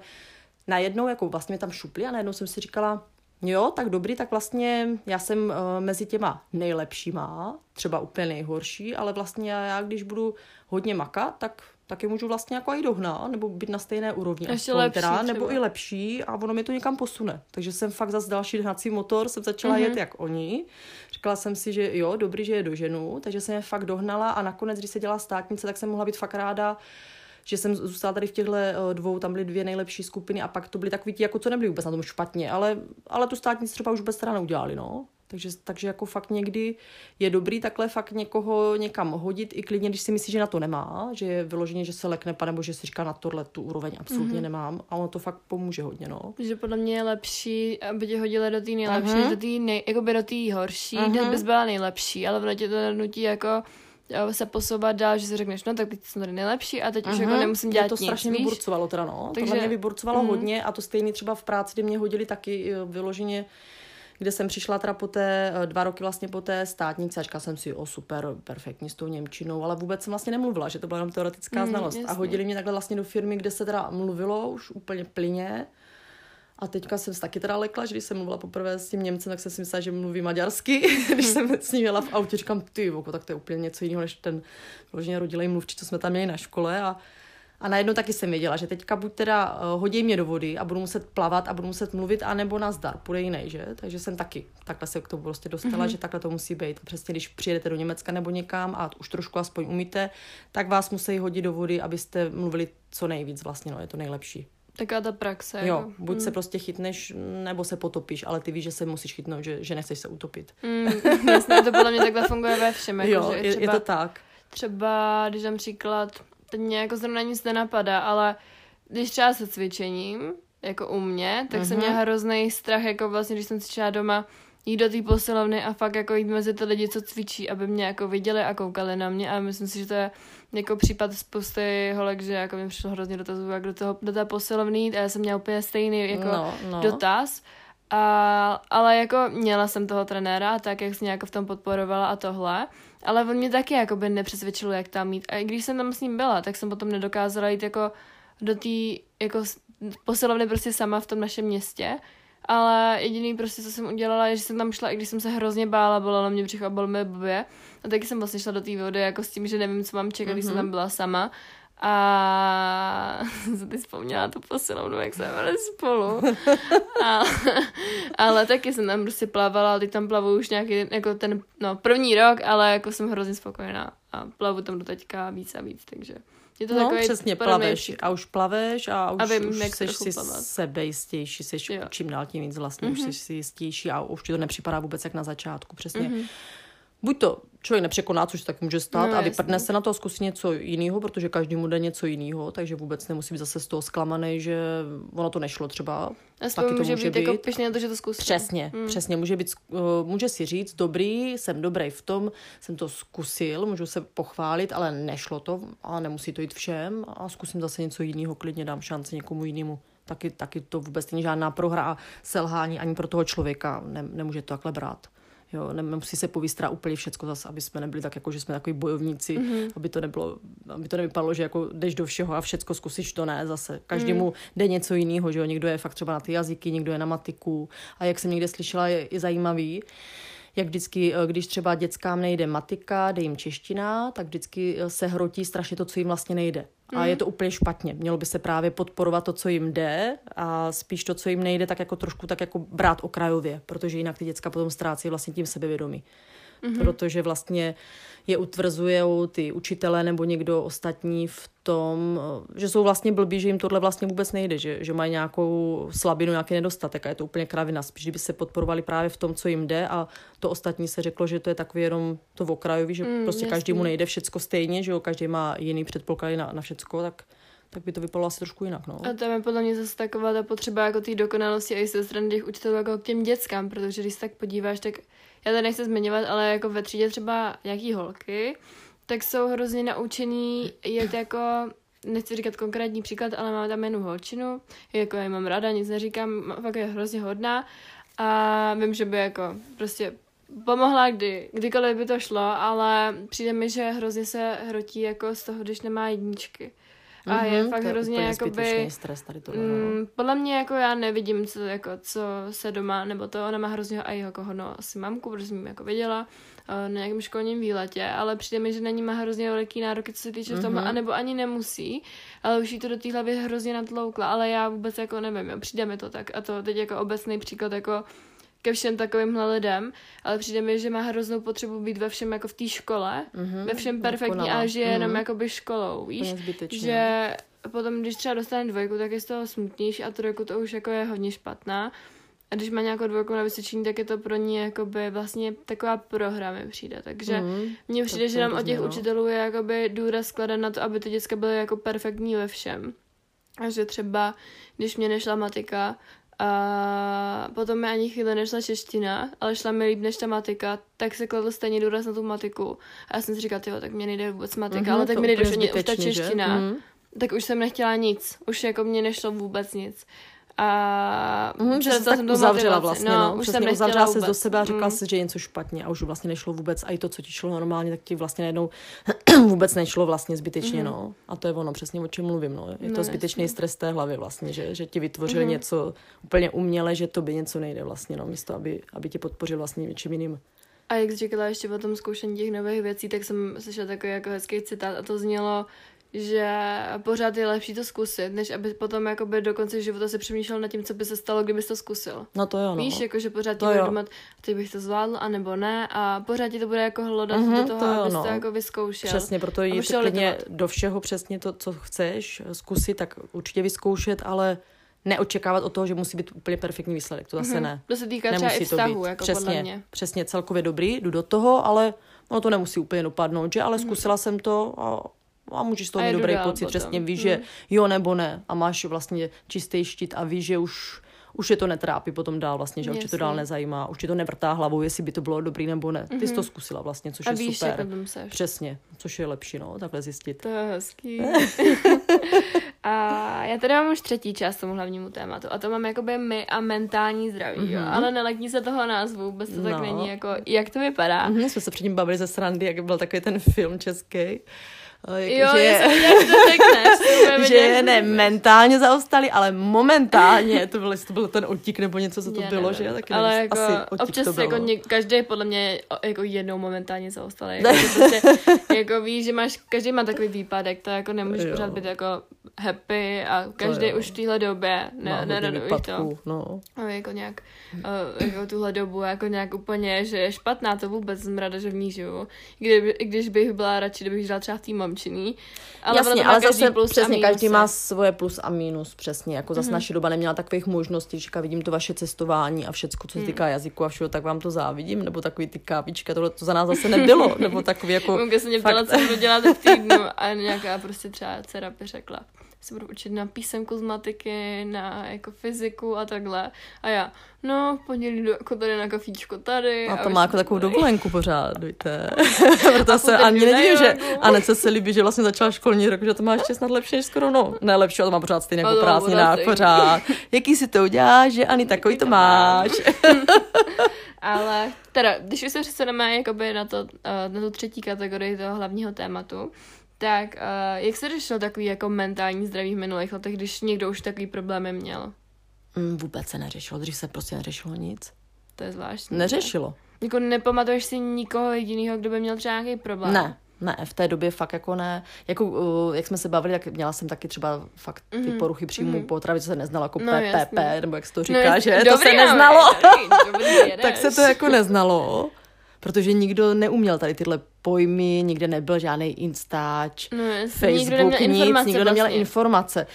najednou jako vlastně mě tam šupli a najednou jsem si říkala, jo, tak dobrý, tak vlastně já jsem uh, mezi těma nejlepšíma, třeba úplně nejhorší, ale vlastně já, když budu hodně makat, tak tak je můžu vlastně jako i dohnat, nebo být na stejné úrovni. Ještě lepší teda, nebo i lepší a ono mi to někam posune. Takže jsem fakt zase další hnací motor, jsem začala mm-hmm. jet jak oni. Říkala jsem si, že jo, dobrý, že je doženu, takže jsem je fakt dohnala a nakonec, když se dělá státnice, tak jsem mohla být fakt ráda, že jsem zůstala tady v těchto eh, dvou, tam byly dvě nejlepší skupiny a pak to byly takový ti, jako co nebyli vůbec na tom špatně, ale, ale tu státnici třeba už vůbec teda neudělali, no. Takže, takže jako fakt někdy je dobrý takhle fakt někoho někam hodit, i klidně, když si myslí, že na to nemá, že je vyloženě, že se lekne, nebo že si říká na tohle tu úroveň absolutně mm-hmm. nemám a ono to fakt pomůže hodně, no. Že podle mě je lepší, aby tě hodili do té nejlepší, uh-huh. do té nej, by do té horší, uh-huh. bys byla nejlepší, ale ono tě to nutí jako se posouvat dál, že si řekneš, no tak teď jsem tady nejlepší a teď uh-huh. už jako nemusím dělat mě to nic, strašně víš? vyburcovalo teda, no. Takže... To mě vyburcovalo uh-huh. hodně a to stejný třeba v práci, kdy mě hodili taky vyloženě kde jsem přišla teda po té, eh, dva roky vlastně po té státnice a říkala jsem si, o super, perfektní s tou Němčinou, ale vůbec jsem vlastně nemluvila, že to byla jenom teoretická mm, znalost. Jasně. A hodili mě takhle vlastně do firmy, kde se teda mluvilo už úplně plyně. A teďka jsem se taky teda lekla, že když jsem mluvila poprvé s tím Němcem, tak jsem si myslela, že mluví maďarsky. když jsem s ním jela v autě, říkám, ty voko, tak to je úplně něco jiného, než ten vloženě rodilej mluvčí, co jsme tam měli na škole. A a najednou taky jsem věděla, že teďka buď teda uh, hodí mě do vody a budu muset plavat a budu muset mluvit, anebo nazdar, půjde jiný, že? Takže jsem taky takhle se k tomu prostě dostala, mm-hmm. že takhle to musí být. Přesně když přijedete do Německa nebo někam a už trošku aspoň umíte, tak vás musí hodit do vody, abyste mluvili co nejvíc vlastně, no, je to nejlepší. Taká ta praxe. Jo, jako. buď mm. se prostě chytneš, nebo se potopíš, ale ty víš, že se musíš chytnout, že, že nechceš se utopit. Mm, jasně, to podle mě takhle funguje ve všem. Jako, jo, že je, třeba, je to tak. Třeba, když dám příklad, teď mě jako zrovna nic nenapadá, ale když třeba se cvičením, jako u mě, tak uh-huh. jsem měla hrozný strach, jako vlastně, když jsem cvičila doma, jít do té posilovny a fakt jako jít mezi ty lidi, co cvičí, aby mě jako viděli a koukali na mě a myslím si, že to je jako případ spousty holek, že jako mi přišlo hrozně dotazů, jak do, toho, do té posilovny a já jsem měla úplně stejný jako no, no. dotaz. A, ale jako měla jsem toho trenéra, tak jak jsem nějak v tom podporovala a tohle. Ale on mě taky jako by nepřesvědčil, jak tam mít. A i když jsem tam s ním byla, tak jsem potom nedokázala jít jako do té jako posilovny prostě sama v tom našem městě. Ale jediný prostě, co jsem udělala, je, že jsem tam šla, i když jsem se hrozně bála, bolelo mě břicho a bol mě blbě. A taky jsem vlastně šla do té vody jako s tím, že nevím, co mám čekat, mm-hmm. když jsem mhm. tam byla sama. A jsem ty vzpomněla tu posilovnu, jak jsme byli spolu. A, ale taky jsem tam prostě plavala, teď tam plavu už nějaký, jako ten, no, první rok, ale jako jsem hrozně spokojená a plavu tam do teďka víc a víc, takže je to no, takový přesně, plaveš a už plaveš a už, a vím, už seš si plavat. sebejistější, seš jo. čím dál tím víc vlastně, mm-hmm. už mhm. jsi si jistější a už ti to nepřipadá vůbec jak na začátku, přesně. Mm-hmm buď to člověk nepřekoná, což tak může stát, no, a vypadne se na to a zkusí něco jiného, protože každý mu jde něco jiného, takže vůbec nemusí být zase z toho zklamaný, že ono to nešlo třeba. Aspoň taky to může, být, být. Jako na to, že to zkusí. Přesně, hmm. přesně. Může, být, uh, může si říct, dobrý, jsem dobrý v tom, jsem to zkusil, můžu se pochválit, ale nešlo to a nemusí to jít všem a zkusím zase něco jiného, klidně dám šanci někomu jinému. Taky, taky to vůbec není žádná prohra a selhání ani pro toho člověka. Ne, nemůže to takhle brát. Jo, nemusí se povystra úplně všecko zase, aby jsme nebyli tak jako, že jsme takový bojovníci, mm-hmm. aby to nebylo, aby to nevypadalo, že jako jdeš do všeho a všecko zkusíš, to ne, zase. Každému mm. jde něco jiného, že jo, někdo je fakt třeba na ty jazyky, někdo je na matiku a jak jsem někde slyšela, je, je zajímavý, jak vždycky, eh, když třeba dětskám nejde matika, jde jim čeština, tak vždycky eh, se hrotí strašně to, co jim vlastně nejde. A mm. je to úplně špatně. Mělo by se právě podporovat to, co jim jde a spíš to, co jim nejde, tak jako trošku tak jako brát okrajově, protože jinak ty děcka potom ztrácí vlastně tím sebevědomí mm-hmm. protože vlastně je utvrzuje ty učitele nebo někdo ostatní v tom, že jsou vlastně blbí, že jim tohle vlastně vůbec nejde, že, že mají nějakou slabinu, nějaký nedostatek a je to úplně kravina. Spíš, kdyby se podporovali právě v tom, co jim jde a to ostatní se řeklo, že to je takový jenom to okrajový, že mm, prostě každý mu nejde všecko stejně, že jo, každý má jiný předpoklady na, na všecko, tak tak by to vypadalo asi trošku jinak. No. A tam je podle mě zase taková ta potřeba jako té dokonalosti a i ze strany těch učitelů jako k těm dětskám, protože když se tak podíváš, tak já to nechci zmiňovat, ale jako ve třídě třeba nějaký holky, tak jsou hrozně naučený jet jako nechci říkat konkrétní příklad, ale mám tam jednu holčinu, jako já mám ráda, nic neříkám, fakt je hrozně hodná a vím, že by jako prostě pomohla kdy, kdykoliv by to šlo, ale přijde mi, že hrozně se hrotí jako z toho, když nemá jedničky. A mm-hmm, je fakt hrozně jakoby... stres tady tohle, mm, podle mě jako já nevidím, co, jako, co se doma, nebo to ona má hrozně a jako hodno asi mamku, protože jsem jako viděla na nějakém školním výletě, ale přijde mi, že na ní má hrozně velký nároky, co se týče mm-hmm. toho, anebo ani nemusí, ale už jí to do té hlavy hrozně natloukla, ale já vůbec jako nevím, jo, přijde mi to tak a to teď jako obecný příklad jako ke všem takovýmhle lidem, ale přijde mi, že má hroznou potřebu být ve všem jako v té škole, mm-hmm, ve všem perfektní a že je mm-hmm. jenom jakoby školou, víš? Že potom, když třeba dostane dvojku, tak je z toho smutnější a trojku to už jako je hodně špatná. A když má nějakou dvojku na vysvědčení, tak je to pro ní jakoby vlastně taková prohra mi přijde. Takže Mhm. mně přijde, že nám od těch no. učitelů je jakoby důraz skladen na to, aby ty děcka byly jako perfektní ve všem. A že třeba, když mě nešla matika, a potom mi ani chvíli nešla čeština, ale šla mi líp než ta matika, tak se kladl stejně důraz na tu matiku. A já jsem si říkala, jo, tak mě nejde vůbec matika, Mhm, ale tak mi nejde už, ta že? čeština. Mhm. Tak už jsem nechtěla nic. Už jako mě nešlo vůbec nic. A Mhm, že tak jsem tu uzavřela vlastně, no, už přesně jsem nechtěla uzavřela se do sebe a řekla Mm. si, že je něco špatně a už vlastně nešlo vůbec, a i to, co ti šlo normálně, tak ti vlastně najednou vůbec nešlo vlastně zbytečně, no. A to je ono přesně, o čem mluvím, no. Je. No, to zbytečný jasně. stres té hlavy vlastně, že, že ti vytvořil Mhm. něco úplně uměle, že tobě něco nejde vlastně, no, místo, aby, aby tě podpořil vlastně něčím jiným. A jak jsi říkala ještě o tom zkoušení těch nových věcí, tak jsem slyšela takový jako hezký citát a to znělo, že pořád je lepší to zkusit, než aby potom jakoby do konce života se přemýšlel nad tím, co by se stalo, kdybys to zkusil. No to jo, no. Víš, jako že pořád ti To bude domat, ty bych to zvládl, anebo ne, a pořád ti to bude jako hlodat Mhm, do toho, to jo, abys no. to jako vyzkoušel. Přesně, proto jít klidně do všeho přesně to, co chceš zkusit, tak určitě vyzkoušet, ale neočekávat od toho, že musí být úplně perfektní výsledek. To zase Mhm. ne. To se týká třeba i to vztahu, být. jako přesně, podle mě. přesně, celkově dobrý, jdu do toho, ale ono to nemusí úplně dopadnout, že? Ale zkusila jsem to a, a můžeš z toho mít dobrý pocit. potom. Přesně víš, Mhm. že jo nebo ne a máš vlastně čistý štít a víš, že už už je to netrápí potom dál vlastně, že už tě to dál nezajímá, už ti to nevrtá hlavou, jestli by to bylo dobrý nebo ne. Ty jsi to zkusila vlastně, což Mhm. A je víš, super. seš. Přesně, což je lepší, no, takhle zjistit. To je hezký. a já tady mám už třetí část tomu hlavnímu tématu a to mám jakoby my a mentální zdraví, mm-hmm. jo. Ale nelekni se toho názvu, vůbec to tak No. není, jako jak to vypadá. Mhm, jsme se předtím bavili ze srandy, jak byl takový ten film český. Jak- Jo, že, že to řekneš. to úplně že viděla, je to ne mentálně zaostali, ale momentálně, to byl, to byl ten otík nebo něco, co to Já bylo, nevím. že? Taky ale nevím, jako asi otík občas to bylo. jako každý podle mě je jako jednou momentálně zaostalý. Jako, prostě, jako víš, že máš, každý má takový výpadek, to jako nemůžeš Jo. pořád být jako happy a každý už v téhle době ne, hodně neraduješ to. No. A jako nějak, uh, jako tuhle dobu, jako nějak úplně, že je špatná, to vůbec jsem ráda, že v ní žiju. I když bych byla radši, kdybych žila třeba v té mamčiný. Ale Jasně, ale každý zase plus přesně, každý má svoje plus a mínus, přesně, jako zase naše doba neměla takových možností, že vidím to vaše cestování a všecko, co se Mhm. týká jazyku a všeho, tak vám to závidím, nebo takový ty kávička, tohle to za nás zase nebylo, nebo takový jako... Mamka se mě ptala, co budu dělat v týdnu a nějaká prostě třeba dcera by řekla, se budu učit na písemku z matiky, na jako fyziku a takhle. A já, no, v pondělí jdu jako tady na kafíčko tady. A to už má jako takovou tady. dovolenku pořád, víte. Proto se ani nedivím, že. Anece se líbí, že vlastně začala školní rok, že to má ještě snad lepší než skoro, no, ne lepší, ale to má pořád stejně jako to má prázdninách, pořád. Jaký si to uděláš, že Ani, takový to to máš. Ale teda, když už se přesuneme jakoby na, to, eh, na tu třetí kategorii toho hlavního tématu, tak uh, jak se řešil takový jako mentální zdraví v minulých letech, když někdo už takový problémy měl? Mm, Vůbec se neřešilo, dřív se prostě neřešilo nic. To je zvláštní. Neřešilo. Jako nepamatuješ si nikoho jediného, kdo by měl třeba nějaký problém? Ne, ne, v té době fakt jako ne. Jako, uh, jak jsme se bavili, tak měla jsem taky třeba fakt ty Mhm, poruchy příjmu mhm. potravy, co se neznalo jako No, PPP, nebo jak se to No, říká, jasně. že? to Dobrý, se ale, neznalo. Dobrý, dobrý, tak se to jako neznalo, protože nikdo neuměl tady tyhle pojmy, nikde nebyl žádný Instač, No, Facebook, nikdo neměl nic, informace nikdo neměl vlastně. informace.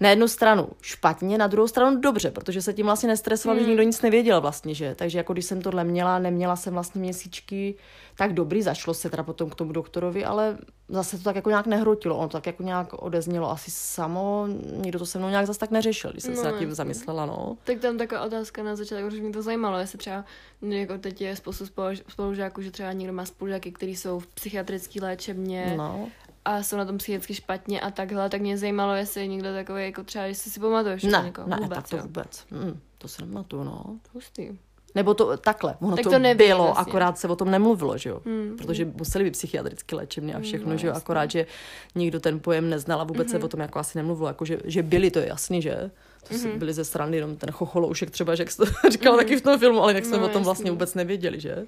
Na jednu stranu špatně, na druhou stranu dobře, protože se tím vlastně nestresoval, Hmm. že nikdo nic nevěděl vlastně, že? Takže jako když jsem tohle měla, neměla jsem vlastně měsíčky, tak dobrý, zašlo se teda potom k tomu doktorovi, ale zase to tak jako nějak nehrotilo, ono to tak jako nějak odeznělo asi samo, nikdo to se mnou nějak zase tak neřešil, když jsem No, se nad tím zamyslela, no. Tak tam taková otázka na začátek, protože mě to zajímalo, jestli třeba, jako teď je spoustu spoluž- spolužáků, že třeba někdo má spolužáky, kteří jsou v psychiatrické léčebně no. a jsou na tom psychicky špatně a takhle, tak mě zajímalo, jestli je někdo takový, jako třeba, jestli si pamatuješ Ne, někoho. ne, vůbec, tak to jo. vůbec. Mm, to se nematuju, no. Hustý. Nebo to takhle, ono Tak to, to neví bylo, vlastně. akorát se o tom nemluvilo, že jo? Hmm. Protože museli být psychiatrické léčebny a všechno, No, že jo? Akorát, že nikdo ten pojem neznal a vůbec mm-hmm. se o tom jako asi nemluvilo. Jako, že, že byli, to je jasný, že? To mm-hmm. byli ze strany jenom ten chocholoušek třeba, že jak jsi to říkala mm-hmm. taky v tom filmu, ale jak jsme No, o tom vlastně jasný. vůbec nevěděli, že?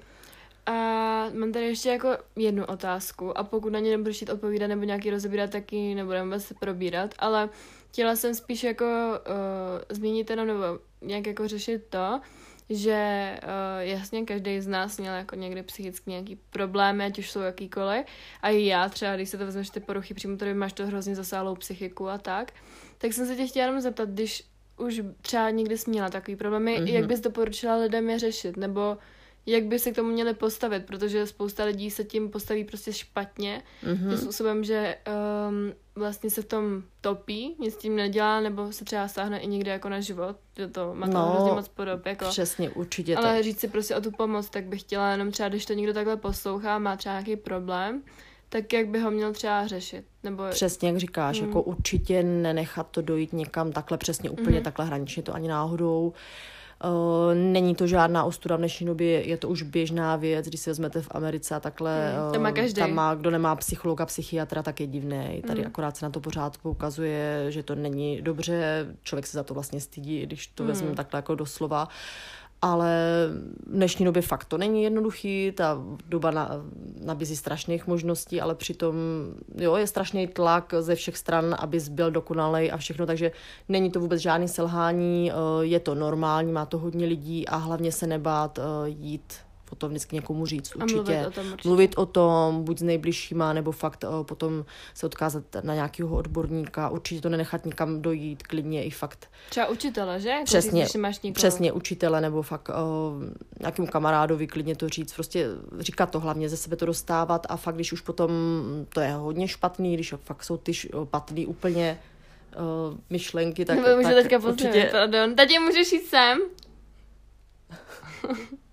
A mám tady ještě jako jednu otázku a pokud na ně nebudeš chtít odpovídat nebo nějaký rozebírat, tak ji nebudeme vůbec probírat, ale chtěla jsem spíš jako uh, zmínit jenom nebo nějak jako řešit to, že uh, jasně každý z nás měl jako někdy psychicky nějaký problémy, ať už jsou jakýkoliv. A i já třeba, když se to vezmeš ty poruchy přímo, tady máš to hrozně zasálou psychiku a tak. Tak jsem se tě chtěla jenom zeptat, když už třeba někdy jsi měla takový problémy, mm-hmm. jak bys doporučila lidem je řešit, nebo jak by se k tomu měli postavit, protože spousta lidí se tím postaví prostě špatně, mm-hmm. tím způsobem, že um, vlastně se v tom topí, nic s tím nedělá, nebo se třeba stáhne i někde jako na život, že to má to No, hrozně moc podob, jako. Přesně, určitě Ale tak. říct si prostě o tu pomoc, tak bych chtěla jenom třeba, když to někdo takhle poslouchá, má třeba nějaký problém, tak jak by ho měl třeba řešit, nebo... Přesně jak říkáš, Mm. jako určitě nenechat to dojít někam takhle přesně úplně Mhm. takhle hraničně to ani náhodou. Uh, není to žádná ostuda v dnešní době, je to už běžná věc, když si vezmete v Americe a takhle, Hmm, to má eh, každý. tam má, kdo nemá psychologa, psychiatra, tak je divný. Tady Hmm. akorát se na to pořád poukazuje, že to není dobře, člověk se za to vlastně stydí, když to Hmm. vezmu takhle jako doslova. Ale v dnešní době fakt to není jednoduchý, ta doba na, nabízí strašných možností, ale přitom jo, je strašný tlak ze všech stran, abys byl dokonalej a všechno, takže není to vůbec žádný selhání, eh, je to normální, má to hodně lidí a hlavně se nebát eh, jít potom vždycky někomu říct A určitě. mluvit o tom určitě. Mluvit o tom, buď s nejbližšíma, nebo fakt eh, potom se odkázat na nějakého odborníka, určitě to nenechat nikam dojít, klidně i fakt Třeba učitele, že? Jako Přesně, říct, máš někoho. Přesně, učitele nebo fakt uh, nějakému kamarádovi klidně to říct, prostě říkat to hlavně, ze sebe to dostávat a fakt, když už potom to je hodně špatný, když fakt jsou ty špatný úplně uh, myšlenky, tak, Nebo můžu tak teďka pozdravit, pardon. Tati, můžeš jít sem?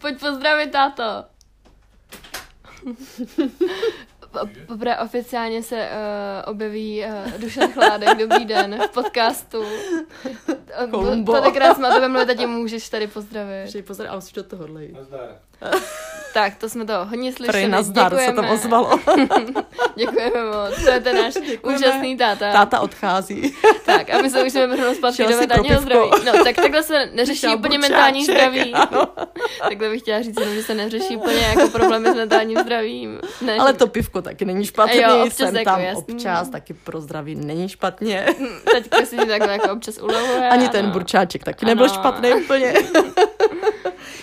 Pojď pozdravit, táto. Po- Poprvé oficiálně se uh, objeví uh, Dušan Chládek, dobrý den, v podcastu. Kolumbo. Tenkrát jsme o tebe mluvili, tati, můžeš tady pozdravit. Že pozor, ale musíš do toho jít. Nazdar. Tak, to jsme to hodně slyšeli. Prej nazdar se tam ozvalo. Děkujeme moc, to je ten náš Děkujeme. úžasný táta. Táta odchází. Tak, a my se můžeme vrhnout zpátky do mentálního zdraví. No, tak takhle se neřeší Šel úplně burčáček, mentální zdraví. ano. Takhle bych chtěla říct, že se neřeší úplně jako problémy s mentálním zdravím. Ne, Ale to pivko taky není špatný, Jo, občas jsem jako tam jasný. občas, taky pro zdraví není špatně. Teďka si takhle jako občas ulevuje. Ani ten ano. burčáček taky Ano. nebyl špatný úplně.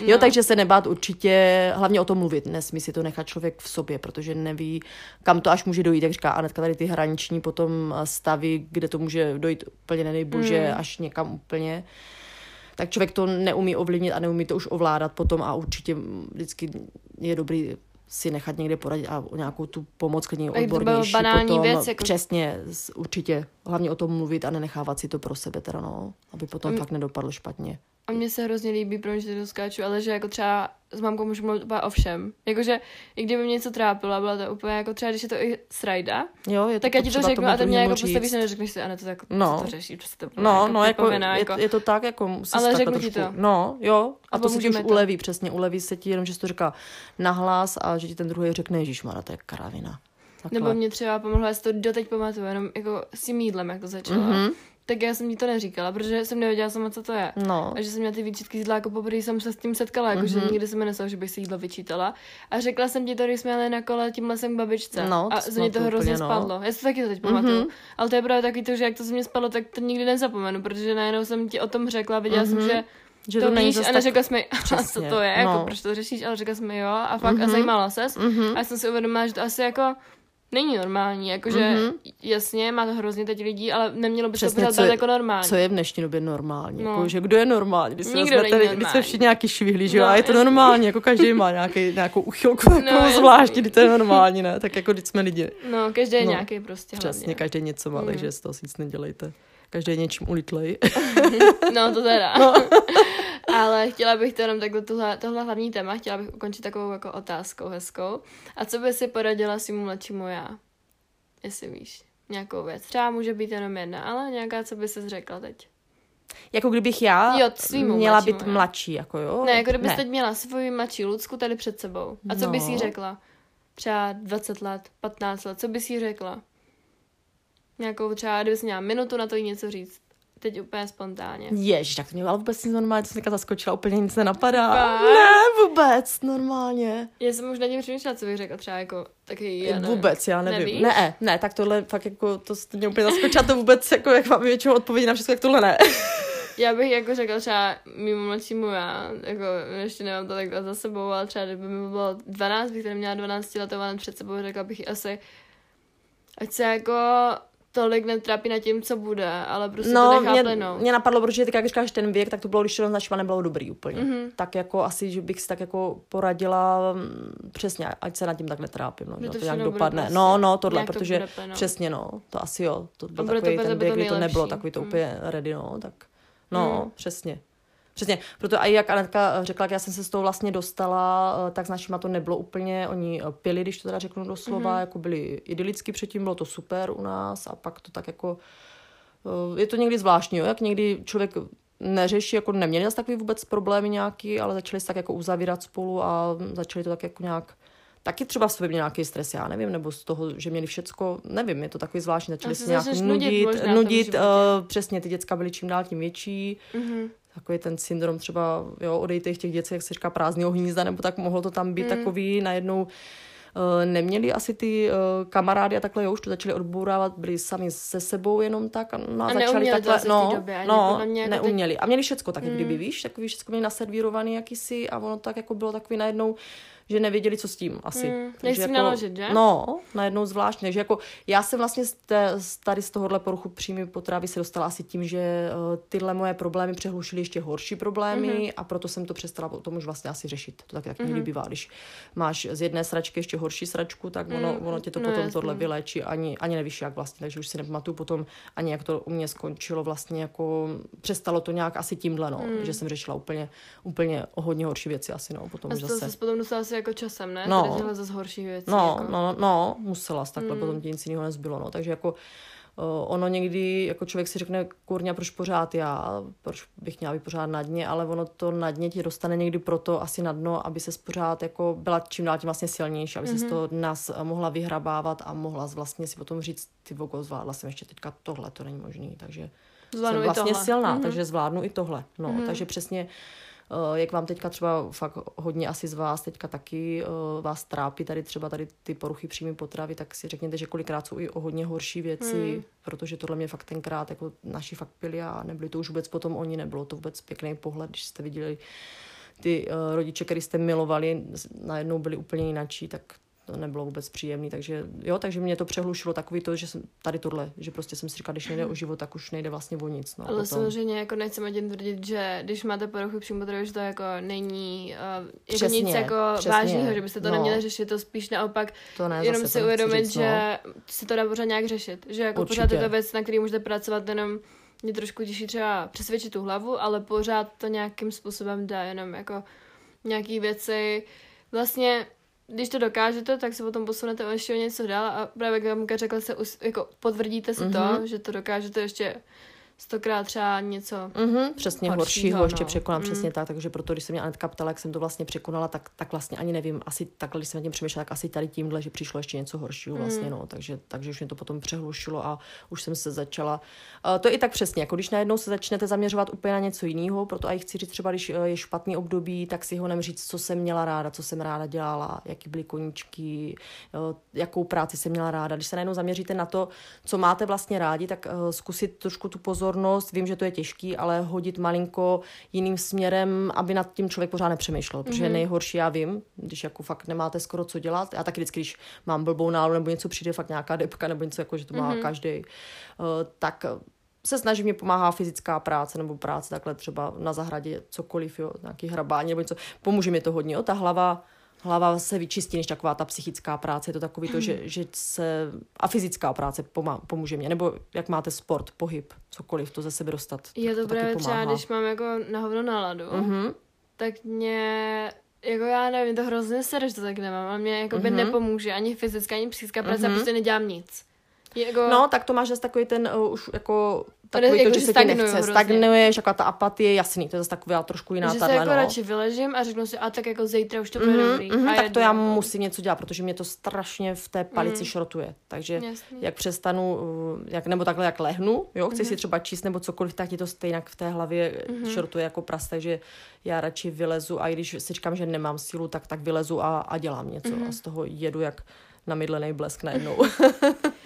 Jo, No. takže se nebát určitě, hlavně o tom mluvit, nesmí si to nechat člověk v sobě, protože neví, kam to až může dojít, jak říká Anetka, tady ty hraniční potom stavy, kde to může dojít úplně, nedej bože, Hmm. až někam úplně. Tak člověk to neumí ovlivnit a neumí to už ovládat potom a určitě vždycky je dobrý si nechat někde poradit a o nějakou tu pomoc klidně kdyby to odbornější banální potom. věc, jako- Přesně, určitě. Hlavně o tom mluvit a nenechávat si to pro sebe teda, no. Aby potom Mm. fakt nedopadlo špatně. A mně se hrozně líbí, proč to doskáču, ale že jako třeba s mamkou můžu mluvit úplně o všem. Jakože i kdyby mě něco trápilo, byla to úplně jako třeba, když je to i srajda, Jo, je tak já ti to řeknu a ty mě jako postavíš a neřekneš si, a ne to tak, No. to řeší, prostě to No, no, jako, je, jako. je, to tak, jako musíš Ale řeknu ti trošku. to. No, jo. A, A to se ti už to. uleví, přesně, uleví se ti jenom, že jsi to říká nahlas a že ti ten druhý řekne, Ježíš to je kravina. Takhle. Nebo mě třeba pomohlo, já si to doteď pamatuju, jenom jako s tím jídlem, jak to začalo. Mhm. Tak já jsem jí to neříkala, protože jsem nevěděla sama, co to je. No, A že jsem měla ty výčitky jídla, jako poprvé jsem se s tím setkala, jako že Mhm. nikdy jsem mi nesla, že bych si jídlo vyčítala. A řekla jsem ti to, když jsme jeli na kole tím lesem k babičce. No, to a ze mě to hrozně úplně, no. spadlo. Já si to taky to teď pamatuju. Mhm. Ale to je právě taky to, že jak to ze mě spadlo, tak to nikdy nezapomenu, protože najednou jsem ti o tom řekla, viděla Mhm. jsem, že že to, není víš a tak... neřekla jsi mi, a co to je, no. jako proč to řešíš, ale řekla jsi mi jo a fakt a Mhm. zajímala ses. Mhm. A já jsem si uvědomila, že to asi jako není normální, jakože Mhm. jasně, má to hrozně teď lidí, ale nemělo by se to Přesně, pořád co brát je- jako normální. Co je v dnešní době normální? No. Jako, že kdo je normální? Když Nikdo když jsme normální. všichni nějaký švihlí, že jo? No, a je to normální, jako každý má nějaký, nějakou uchylku No, jasný. zvláštní, kdy to je normální, ne? Tak jako když jsme lidi. No, každý je No, nějaký prostě Přesně, hlavně. každý něco má, Mm. takže z toho si nic nedělejte. Každý je něčím ulitlej. No, to teda. No. Ale chtěla bych to jenom takhle, tohle, tohle hlavní téma, chtěla bych ukončit takovou jako otázkou hezkou. A co by si poradila svým mladšímu já? Jestli víš, nějakou věc. Třeba může být jenom jedna, ale nějaká, co by si řekla teď. Jako kdybych já Jo, měla mladšímu, být jo. mladší, jako jo? Ne, jako kdybys teď měla svoji mladší Lucku tady před sebou. A co bys jí No. řekla? Třeba 20 let, 15 let, co bys jí řekla? Nějakou třeba, kdybys měla minutu na to jí něco říct. Teď úplně spontánně. Ježiš, tak to mě ale vůbec nic normálně, to jsem zaskočila, úplně nic nenapadá. Fakt? Ne, vůbec, normálně. Já jsem už na něm přemýšlela, co bych řekla třeba jako taky já nevím. vůbec, já nevím. Nevíš? Ne, ne, tak tohle fakt jako, to jste mě úplně zaskočila, to vůbec, jako jak mám většinou odpovědi na všechno, tak tohle ne. Já bych jako řekla třeba mimo mladšímu já, jako ještě nemám to takhle za sebou, ale třeba kdyby mi bylo 12, bych tady měla 12 letou před sebou, řekla bych asi, ať se jako tolik netrápí nad tím, co bude, ale prostě no, to nechá mě, plynout. mě napadlo, protože ty, jak říkáš ten věk, tak to bylo, když to označila, nebylo dobrý úplně. Mhm. Mm-hmm. Tak jako asi, že bych si tak jako poradila mm, přesně, ať se nad tím tak netrápím, no, Že to to, nějak dopadne. prostě- no, no, tohle, to protože bude plynout. přesně, no, to asi jo, to byl to takový pro ten věk, to kdy to nebylo takový to Mm. úplně ready, no, tak, no, Mm. přesně. Přesně, proto i jak Anetka řekla, jak já jsem se z toho vlastně dostala, eh, tak s našima to nebylo úplně, oni eh, pili, když to teda řeknu doslova, Mhm. mm-hmm. jako byli idylicky předtím, bylo to super u nás a pak to tak jako, eh, je to někdy zvláštní, jo? jak někdy člověk neřeší, jako neměli zase takový vůbec problémy nějaký, ale začali se tak jako uzavírat spolu a začali to tak jako nějak Taky třeba v sobě měl nějaký stres, já nevím, nebo z toho, že měli všecko, nevím, je to takový zvláštní, začali se nějak nudit nudit, nudit, uh, přesně, ty děcka byly čím dál tím větší, Mhm. Takový ten syndrom třeba, jo, odejte těch dětí, jak se říká, prázdného hnízda, nebo tak mohlo to tam být Mm. takový, najednou eh, neměli asi ty eh, kamarády a takhle, jo, už to začali odbourávat, byli sami se sebou jenom tak a, no, a, A začali takhle, no, době no, jako teď- neuměli. A měli všecko tak, jak Mm. kdyby, víš, takový všecko měli naservírovaný jakýsi a ono tak jako bylo takový najednou, že nevěděli, co s tím asi. Mm, Takže jak jako, naložit, že? No, najednou zvláštně. Takže jako já jsem vlastně z, té, z tady z tohohle poruchu příjmy potravy se dostala asi tím, že uh, tyhle moje problémy přehlušily ještě horší problémy Mhm. mm-hmm. a proto jsem to přestala potom už vlastně asi řešit. To tak, tak mm-hmm. bývá, když máš z jedné sračky ještě horší sračku, tak ono, Mm, ono tě to no potom jasný. tohle vyléčí. Ani, ani nevíš jak vlastně, takže už si nepamatuju potom ani jak to u mě skončilo vlastně jako přestalo to nějak asi tímhle, no, Mm. že jsem řešila úplně, úplně o hodně horší věci asi, no, potom A už zase. se potom dostala asi jako časem, ne? No. Tady zase horší věci. No, jako. no, no, musela jsi takhle, Mm. potom ti nic jiného nezbylo, no. Takže jako uh, ono někdy, jako člověk si řekne, kurňa, proč pořád já, proč bych měla být pořád na dně, ale ono to na dně ti dostane někdy proto asi na dno, aby se pořád jako byla čím dál tím vlastně silnější, aby mm-hmm. se z Mhm. toho nás eh, mohla vyhrabávat a mohla vlastně si potom říct, ty vogo, zvládla jsem ještě teďka tohle, to není možný, takže Zvládnu jsem vlastně tohle. silná, Mhm. takže zvládnu i tohle. No, Mhm. takže přesně eh, jak vám teďka třeba fakt hodně asi z vás teďka taky uh, vás trápí tady třeba tady ty poruchy příjmy potravy, tak si řekněte, že kolikrát jsou i o hodně horší věci, Hmm. protože tohle mě fakt tenkrát jako naši fakt pili a nebyli to už vůbec potom oni, nebylo to vůbec pěkný pohled, když jste viděli ty uh, rodiče, který jste milovali, najednou byli úplně jinačí, tak to nebylo vůbec příjemný, takže jo, takže mě to přehlušilo takový to, že jsem tady tohle, že prostě jsem si říkala, když nejde o život, tak už nejde vlastně o nic. No, Ale potom. samozřejmě jako nechceme tím tvrdit, že když máte poruchy přímo že to jako není uh, Přesně, nic jako přesně, vážného, že byste to no. neměli řešit, to spíš naopak to ne, jenom si nechci uvědomit, říct, no. že se to dá pořád nějak řešit. Že jako Určitě. pořád je to věc, na který můžete pracovat, jenom mě trošku těžší třeba přesvědčit tu hlavu, ale pořád to nějakým způsobem dá jenom jako nějaký věci. Vlastně, když to dokážete, tak se potom posunete o ještě o něco dál a právě jak Kamka řekla, se us, jako potvrdíte si mm-hmm. Mhm. to, že to dokážete ještě stokrát třeba něco Mm-hmm, přesně horšího, horšího, ještě no. překonám, Mm. přesně tak, takže proto, když se mě Anetka ptala, jak jsem to vlastně překonala, tak, tak vlastně ani nevím, asi takhle, když jsem nad tím přemýšlela, tak asi tady tímhle, že přišlo ještě něco horšího Mm. vlastně, no, takže, takže už mě to potom přehlušilo a už jsem se začala, uh, to je i tak přesně, jako když najednou se začnete zaměřovat úplně na něco jiného, proto i chci říct třeba, když eh, je špatný období, tak si ho říct, co jsem měla ráda, co jsem ráda dělala, jaký byly koníčky, jo, jakou práci jsem měla ráda. Když se najednou zaměříte na to, co máte vlastně rádi, tak uh, zkusit trošku tu pozornost, vím, že to je těžký, ale hodit malinko jiným směrem, aby nad tím člověk pořád nepřemýšlel, protože Mhm. nejhorší já vím, když jako fakt nemáte skoro co dělat. Já taky vždycky, když mám blbou náladu nebo něco přijde, fakt nějaká depka nebo něco jako, že to má Mhm. každý, tak se snaží mě pomáhá fyzická práce nebo práce takhle třeba na zahradě, cokoliv, jo, nějaký hrabání nebo něco. Pomůže mi to hodně, jo, ta hlava hlava se vyčistí, než taková ta psychická práce. Je to takový to, že, že se... A fyzická práce pomá, pomůže mě. Nebo jak máte sport, pohyb, cokoliv, to ze sebe dostat. Je to, to právě třeba, když mám jako na hovno náladu, Mhm. tak mě, jako já nevím, to hrozně sere, že to tak nemám, ale mě jako by Mhm. nepomůže ani fyzická, ani psychická práce, Mhm. prostě nedělám nic. Jako, No, tak to máš zase takový ten uh, už jako Tady takový jako, to, že že se ti nechce. hrozně. Stagnuješ, jaká ta apatie, jasný, to je zase taková trošku jiná že se tahle, jako no. radši vyležím a řeknu si, a tak jako zítra už to bude Mhm, dobrý. mhm, a tak to já jako. musím něco dělat, protože mě to strašně v té palici Mhm. šrotuje. Takže Jasný. jak přestanu, uh, jak, nebo takhle jak lehnu, jo, chci Mhm. si třeba číst nebo cokoliv, tak ti to stejně v té hlavě Mhm. mm-hmm. šrotuje jako pras, takže já radši vylezu a i když si říkám, že nemám sílu, tak tak vylezu a, a dělám něco Mhm. a z toho jedu jak namydlený blesk najednou.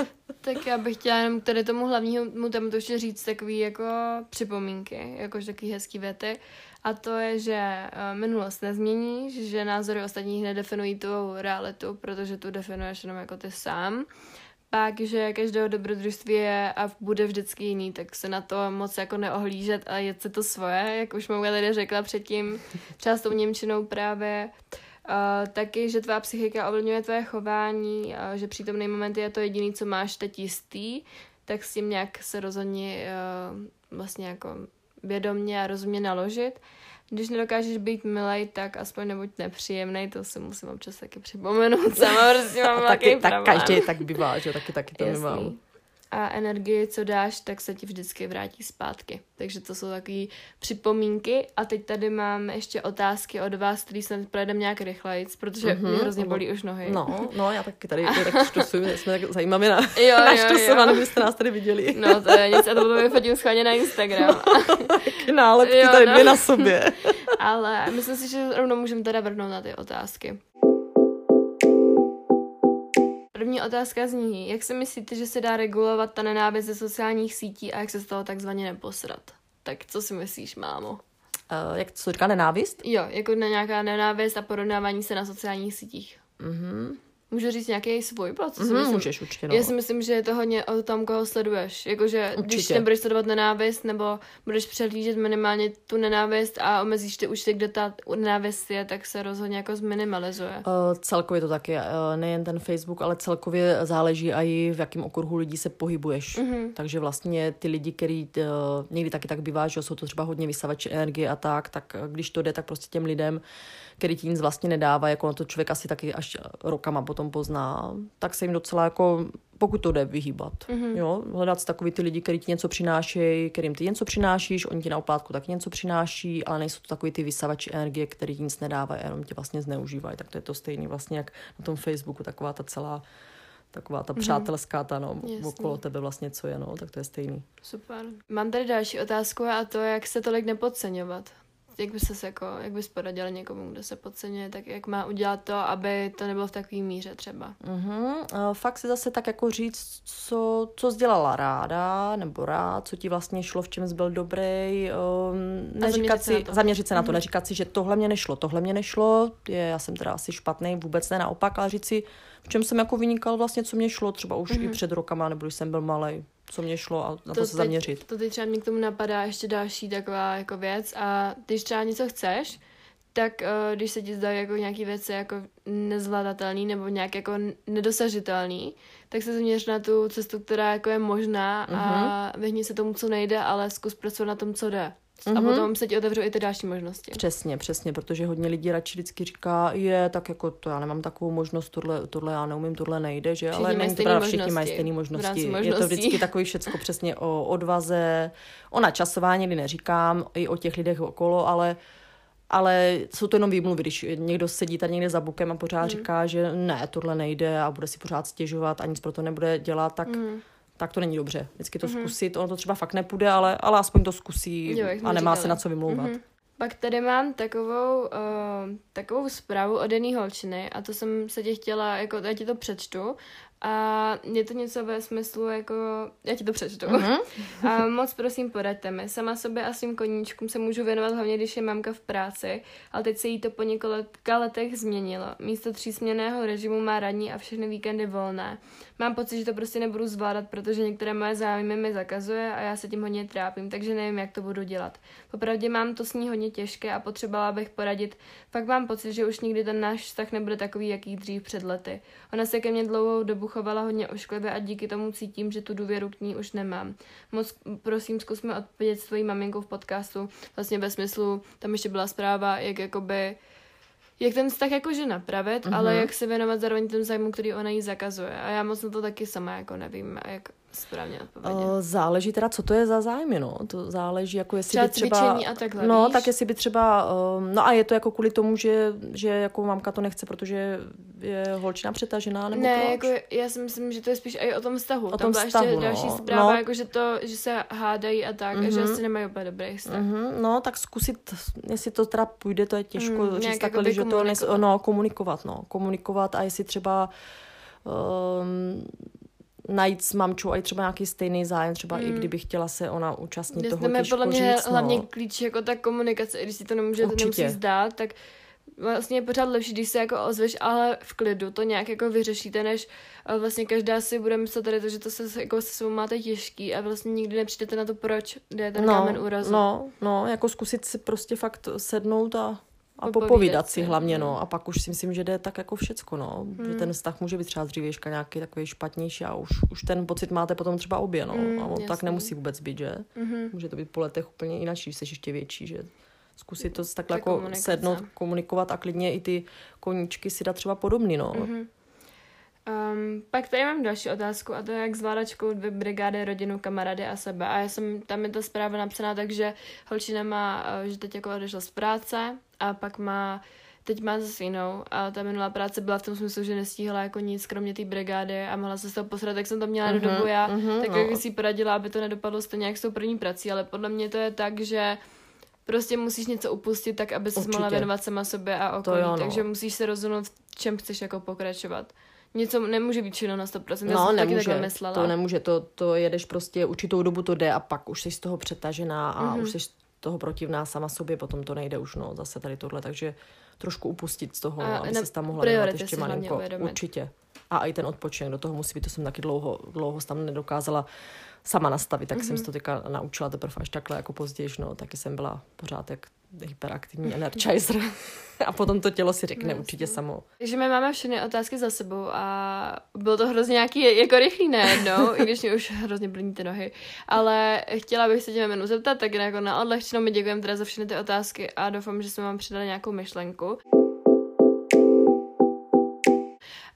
Tak já bych chtěla jenom tady tomu hlavnímu tématu ještě říct takový jako připomínky, jakož takový hezký věty. A to je, že eh, minulost nezmění, že názory ostatních nedefinují tu realitu, protože tu definuješ jenom jako ty sám. pak, že každého dobrodružství je a bude vždycky jiný, tak se na to moc jako neohlížet a jet se to svoje, jak už moje lidé řekla předtím, třeba s tou Němčinou právě. Uh, taky, že tvá psychika ovlivňuje tvoje chování, uh, že přítomný moment je to jediný, co máš teď jistý, tak s tím nějak se rozhodni uh, vlastně jako vědomně a rozumně naložit. Když nedokážeš být milej, tak aspoň nebuď nepříjemný, to si musím občas taky připomenout. Sama prostě mám taky, tak každý tak bývá, že taky, taky to Jasný. nemám a energii, co dáš, tak se ti vždycky vrátí zpátky. Takže to jsou takové připomínky. A teď tady mám ještě otázky od vás, který snad projedeme nějak rychleji, protože mm-hmm. mě hrozně bolí už nohy. No, no, já taky tady tak štosuju, jsme tak zajímavé na, jo, na byste nás tady viděli. No, to je nic, a to budu vyfotit schválně na Instagram. Nálepky jo, tady no. dvě na sobě. Ale myslím si, že rovnou můžeme teda vrhnout na ty otázky. První otázka zní, jak si myslíte, že se dá regulovat ta nenávist ze sociálních sítí a jak se z toho takzvaně neposrat? Tak co si myslíš, mámo? Uh, jak to říká nenávist? Jo, jako na nějaká nenávist a porovnávání se na sociálních sítích. Mhm. Můžu říct nějaký svůj plot? Co mm, myslím? Můžeš určitě, no. Já si myslím, že je to hodně o tom, koho sleduješ. Jakože když nebudeš sledovat nenávist, nebo budeš přehlížet minimálně tu nenávist a omezíš ty účty, kde ta nenávist je, tak se rozhodně jako zminimalizuje. Uh, celkově to taky, uh, nejen ten Facebook, ale celkově záleží i v jakém okruhu lidí se pohybuješ. Mm-hmm. Takže vlastně ty lidi, který uh, někdy taky tak bývá, že jsou to třeba hodně vysavači energie a tak, tak když to jde, tak prostě těm lidem který ti nic vlastně nedává, jako na to člověk asi taky až rokama potom pozná, tak se jim docela jako, pokud to jde, vyhýbat. Mm-hmm. Jo? Hledat takový ty lidi, kteří ti něco přinášejí, kterým ty něco přinášíš, oni ti na oplátku taky něco přináší, ale nejsou to takový ty vysavači energie, který ti nic nedávají, jenom tě vlastně zneužívají. Tak to je to stejný vlastně, jak na tom Facebooku, taková ta celá taková ta mm-hmm. přátelská, ta no, Jasný. okolo tebe vlastně co je, no, tak to je stejný. Super. Mám tady další otázku a to, jak se tolik nepodceňovat jak by se jako, jak bys poradil někomu, kdo se podceňuje, tak jak má udělat to, aby to nebylo v takové míře třeba. Uh, fakt si zase tak jako říct, co, co dělala ráda, nebo rád, co ti vlastně šlo, v čem jsi byl dobrý. Um, neříkat si, na zaměřit se na to, mhm. neříkat si, že tohle mě nešlo, tohle mě nešlo, je, já jsem teda asi špatný, vůbec ne naopak, ale říct si, v čem jsem jako vynikal vlastně, co mě šlo, třeba už uh-huh. i před rokama, nebo když jsem byl malý co mě šlo a na to, to se teď, zaměřit. To teď třeba mě k tomu napadá ještě další taková jako věc a když třeba něco chceš, tak uh, když se ti zdají jako nějaký věci jako nezvladatelný nebo nějak jako nedosažitelný, tak se zaměř na tu cestu, která jako je možná uh-huh. a mhm. vyhni se tomu, co nejde, ale zkus pracovat na tom, co jde. Mm-hmm. A mhm. potom se ti otevřou i ty další možnosti. Přesně, přesně, protože hodně lidí radši vždycky říká, je, tak jako to já nemám takovou možnost, tohle, tohle já neumím, tohle nejde, že, všichni ale není to pravda, všichni mají stejné možnosti. Je to vždycky takový všecko přesně o odvaze, o načasování, kdy neříkám, i o těch lidech okolo, ale ale jsou to jenom výmluvy, když někdo sedí tady někde za bukem a pořád mm. říká, že ne, tohle nejde a bude si pořád stěžovat a nic pro to nebude dělat, tak mm tak to není dobře. Vždycky to mm-hmm. zkusit, ono to třeba fakt nepůjde, ale, ale aspoň to zkusí jo, a nemá říkali. se na co vymlouvat. Mm-hmm. Pak tady mám takovou, uh, takovou zprávu od jedné holčiny a to jsem se tě chtěla, jako já ti to přečtu a je to něco ve smyslu, jako, já ti to přečtu. Uh-huh. A moc prosím, poraďte mi. Sama sobě a svým koníčkům se můžu věnovat hlavně, když je mamka v práci, ale teď se jí to po několika letech změnilo. Místo třísměného režimu má radní a všechny víkendy volné. Mám pocit, že to prostě nebudu zvládat, protože některé moje zájmy mi zakazuje a já se tím hodně trápím, takže nevím, jak to budu dělat. Popravdě mám to s ní hodně těžké a potřebovala bych poradit. Fakt mám pocit, že už nikdy ten náš vztah nebude takový, jaký dřív před lety. Ona se ke mně dlouhou dobu chovala hodně ošklivě a díky tomu cítím, že tu důvěru k ní už nemám. Moc prosím, zkusme odpovědět svojí maminkou v podcastu, vlastně ve smyslu, tam ještě byla zpráva, jak jakoby jak ten vztah jakože napravit, uh-huh. ale jak se věnovat zároveň těm zájmu, který ona jí zakazuje. A já moc na to taky sama jako nevím, jak správně odpovědět. Uh, záleží teda, co to je za zájmy, no. To záleží, jako jestli třeba by třeba... a takhle, No, víš? tak jestli by třeba... Uh, no a je to jako kvůli tomu, že, že jako mamka to nechce, protože je holčina přetažená, nebo Ne, proč? jako já si myslím, že to je spíš i o tom vztahu. O tom Tam vztahu, ještě no. další zpráva, no. jako že to, že se hádají a tak, uh-huh. a že mhm. asi nemají úplně dobrý vztah. Uh-huh. No, tak zkusit, jestli to teda půjde, to je těžko mm, říct takhle, jako že to nes, no, komunikovat, no. Komunikovat a jestli třeba um, najít s mamčou i třeba nějaký stejný zájem, třeba mm. i kdyby chtěla se ona účastnit toho těžko podle mě říct, hlavně no. klíč jako ta komunikace, když si to nemůže, nemusí zdát, tak vlastně je pořád lepší, když se jako ozveš, ale v klidu to nějak jako vyřešíte, než uh, vlastně každá si bude myslet tady to, že to se jako se svou máte těžký a vlastně nikdy nepřijdete na to, proč jde ten no, kámen úrazu. No, no, jako zkusit si prostě fakt sednout a a Popovídat si, hlavně, no. mm. A pak už si myslím, že jde tak jako všecko, no. Že Mm. ten vztah může být třeba dřívějška nějaký takový špatnější a už, už ten pocit máte potom třeba obě, no. Mm, a on tak nemusí vůbec být, že? Mhm. Může to být po letech úplně jinak, když jsi ještě větší, že? Zkusit to takhle Ta jako sednout, komunikovat a klidně i ty koníčky si dát třeba podobný, no. Mhm. Um, pak tady mám další otázku a to je, jak zvládat školu, dvě brigády, rodinu, kamarády a sebe. A já jsem, tam je ta zpráva napsaná tak, že holčina má, eh, že teď jako odešla z práce a pak má, teď má zase jinou a ta minulá práce byla v tom smyslu, že nestíhala jako nic, kromě té brigády a mohla se z toho posrat, tak jsem to měla Mhm, do dobu já, mhm, tak no. jak si poradila, aby to nedopadlo stejně jak s tou první prací, ale podle mě to je tak, že prostě musíš něco upustit tak, aby se mohla věnovat sama sobě a okolí, jo, no. takže musíš se rozhodnout, v čem chceš jako pokračovat. Něco nemůže být všechno na 100%, já No, jsem to taky nemůže, takhle myslela. to nemůže, to, to jedeš prostě určitou dobu to jde a pak už jsi z toho přetažená a Mhm. už jsi toho protivná sama sobě, potom to nejde už, no, zase tady tohle, takže trošku upustit z toho, A aby se tam mohla priority ještě malinko, uvědomit. určitě. A i ten odpočinek do toho musí být, to jsem taky dlouho, dlouho tam nedokázala sama nastavit, tak mm-hmm. jsem se to teďka naučila teprve až takhle jako později, no, taky jsem byla pořád jak hyperaktivní energizer a potom to tělo si řekne Jasně. určitě samo. Takže my máme všechny otázky za sebou a bylo to hrozně nějaký jako rychlý najednou, i když mě už hrozně brní ty nohy. Ale chtěla bych se tě jménu zeptat, tak jako na odlehčenou mi děkujeme teda za všechny ty otázky a doufám, že jsme vám přidali nějakou myšlenku.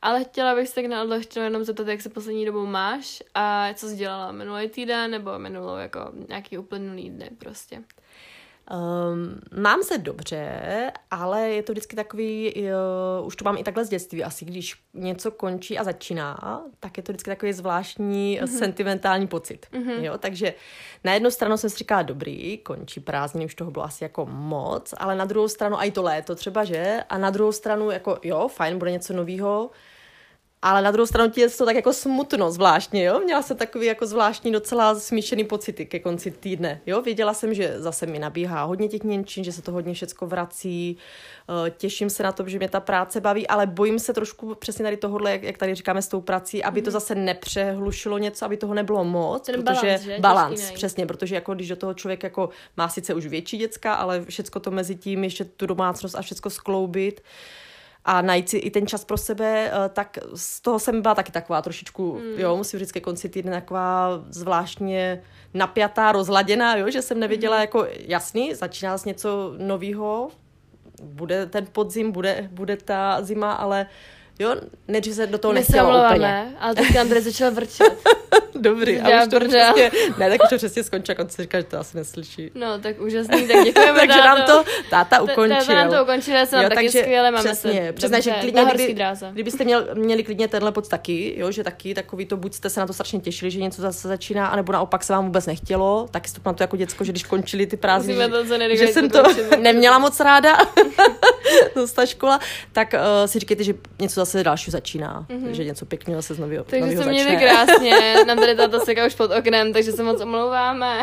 Ale chtěla bych se tak na odlehčenou jenom zeptat, jak se poslední dobou máš a co jsi dělala minulý týden nebo minulou jako nějaký uplynulý dny prostě. Um, mám se dobře, ale je to vždycky takový, uh, už to mám i takhle z dětství, asi když něco končí a začíná, tak je to vždycky takový zvláštní mm-hmm. sentimentální pocit. Mm-hmm. Jo? Takže na jednu stranu jsem si říkala, dobrý, končí prázdniny, už toho bylo asi jako moc, ale na druhou stranu, a i to léto třeba, že? A na druhou stranu, jako jo, fajn, bude něco novýho, ale na druhou stranu ti je to tak jako smutno zvláštně, jo? Měla jsem takový jako zvláštní docela smíšený pocity ke konci týdne, jo? Věděla jsem, že zase mi nabíhá hodně těch němčin, že se to hodně všecko vrací, eh, těším se na to, že mě ta práce baví, ale bojím se trošku přesně tady tohohle, jak, jak tady říkáme s tou prací, aby to zase nepřehlušilo něco, aby toho nebylo moc, Ten protože balans, že? Balans, přesně, protože jako když do toho člověk jako má sice už větší děcka, ale všecko to mezi tím, ještě tu domácnost a všecko skloubit, a najít si i ten čas pro sebe, eh, tak z toho jsem byla taky taková trošičku, mm. jo, musím říct, ke konci týdne taková zvláštně napjatá, rozladěná, jo, že jsem nevěděla, mm. jako jasný, začíná z něco novýho, bude ten podzim, bude, bude ta zima, ale jo, nejdřív se do toho nechtěla úplně. ale nám tady začal vrčet. Dobrý, a už to přesně, ne, tak už to přesně skončí, a on si říká, že to asi neslyší. No, tak úžasný, tak děkujeme Takže nám to táta Ta- ukončil. táta nám to ukončil, já jsem vám taky skvěle, máme přesně, se přesně, že klidně, kdyby, dráze. kdybyste měl, měli klidně tenhle pocit taky, jo, že taky takový to, buď jste se na to strašně těšili, že něco zase začíná, anebo naopak se vám vůbec nechtělo, taky jste to na to jako děcko, že když končili ty prázdniny, že, že jsem to neměla moc ráda, ta škola, tak uh, si říkejte, že něco zase dalšího začíná, mm-hmm. že něco pěkného se z nového, Takže jste měli krásně, nám tady tato seka už pod oknem, takže se moc omlouváme.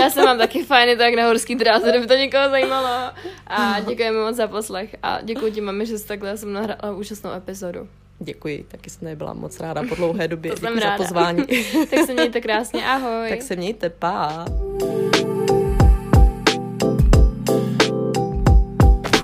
Já jsem mám taky fajny tak na horský dráze, kdyby to někoho zajímalo. A děkujeme moc za poslech a děkuji ti, mami, že jsi takhle jsem nahrala úžasnou epizodu. Děkuji, taky jsem nebyla moc ráda po dlouhé době, To jsem děkuji za ráda. pozvání. Tak se mějte krásně, ahoj. tak se mějte, pa.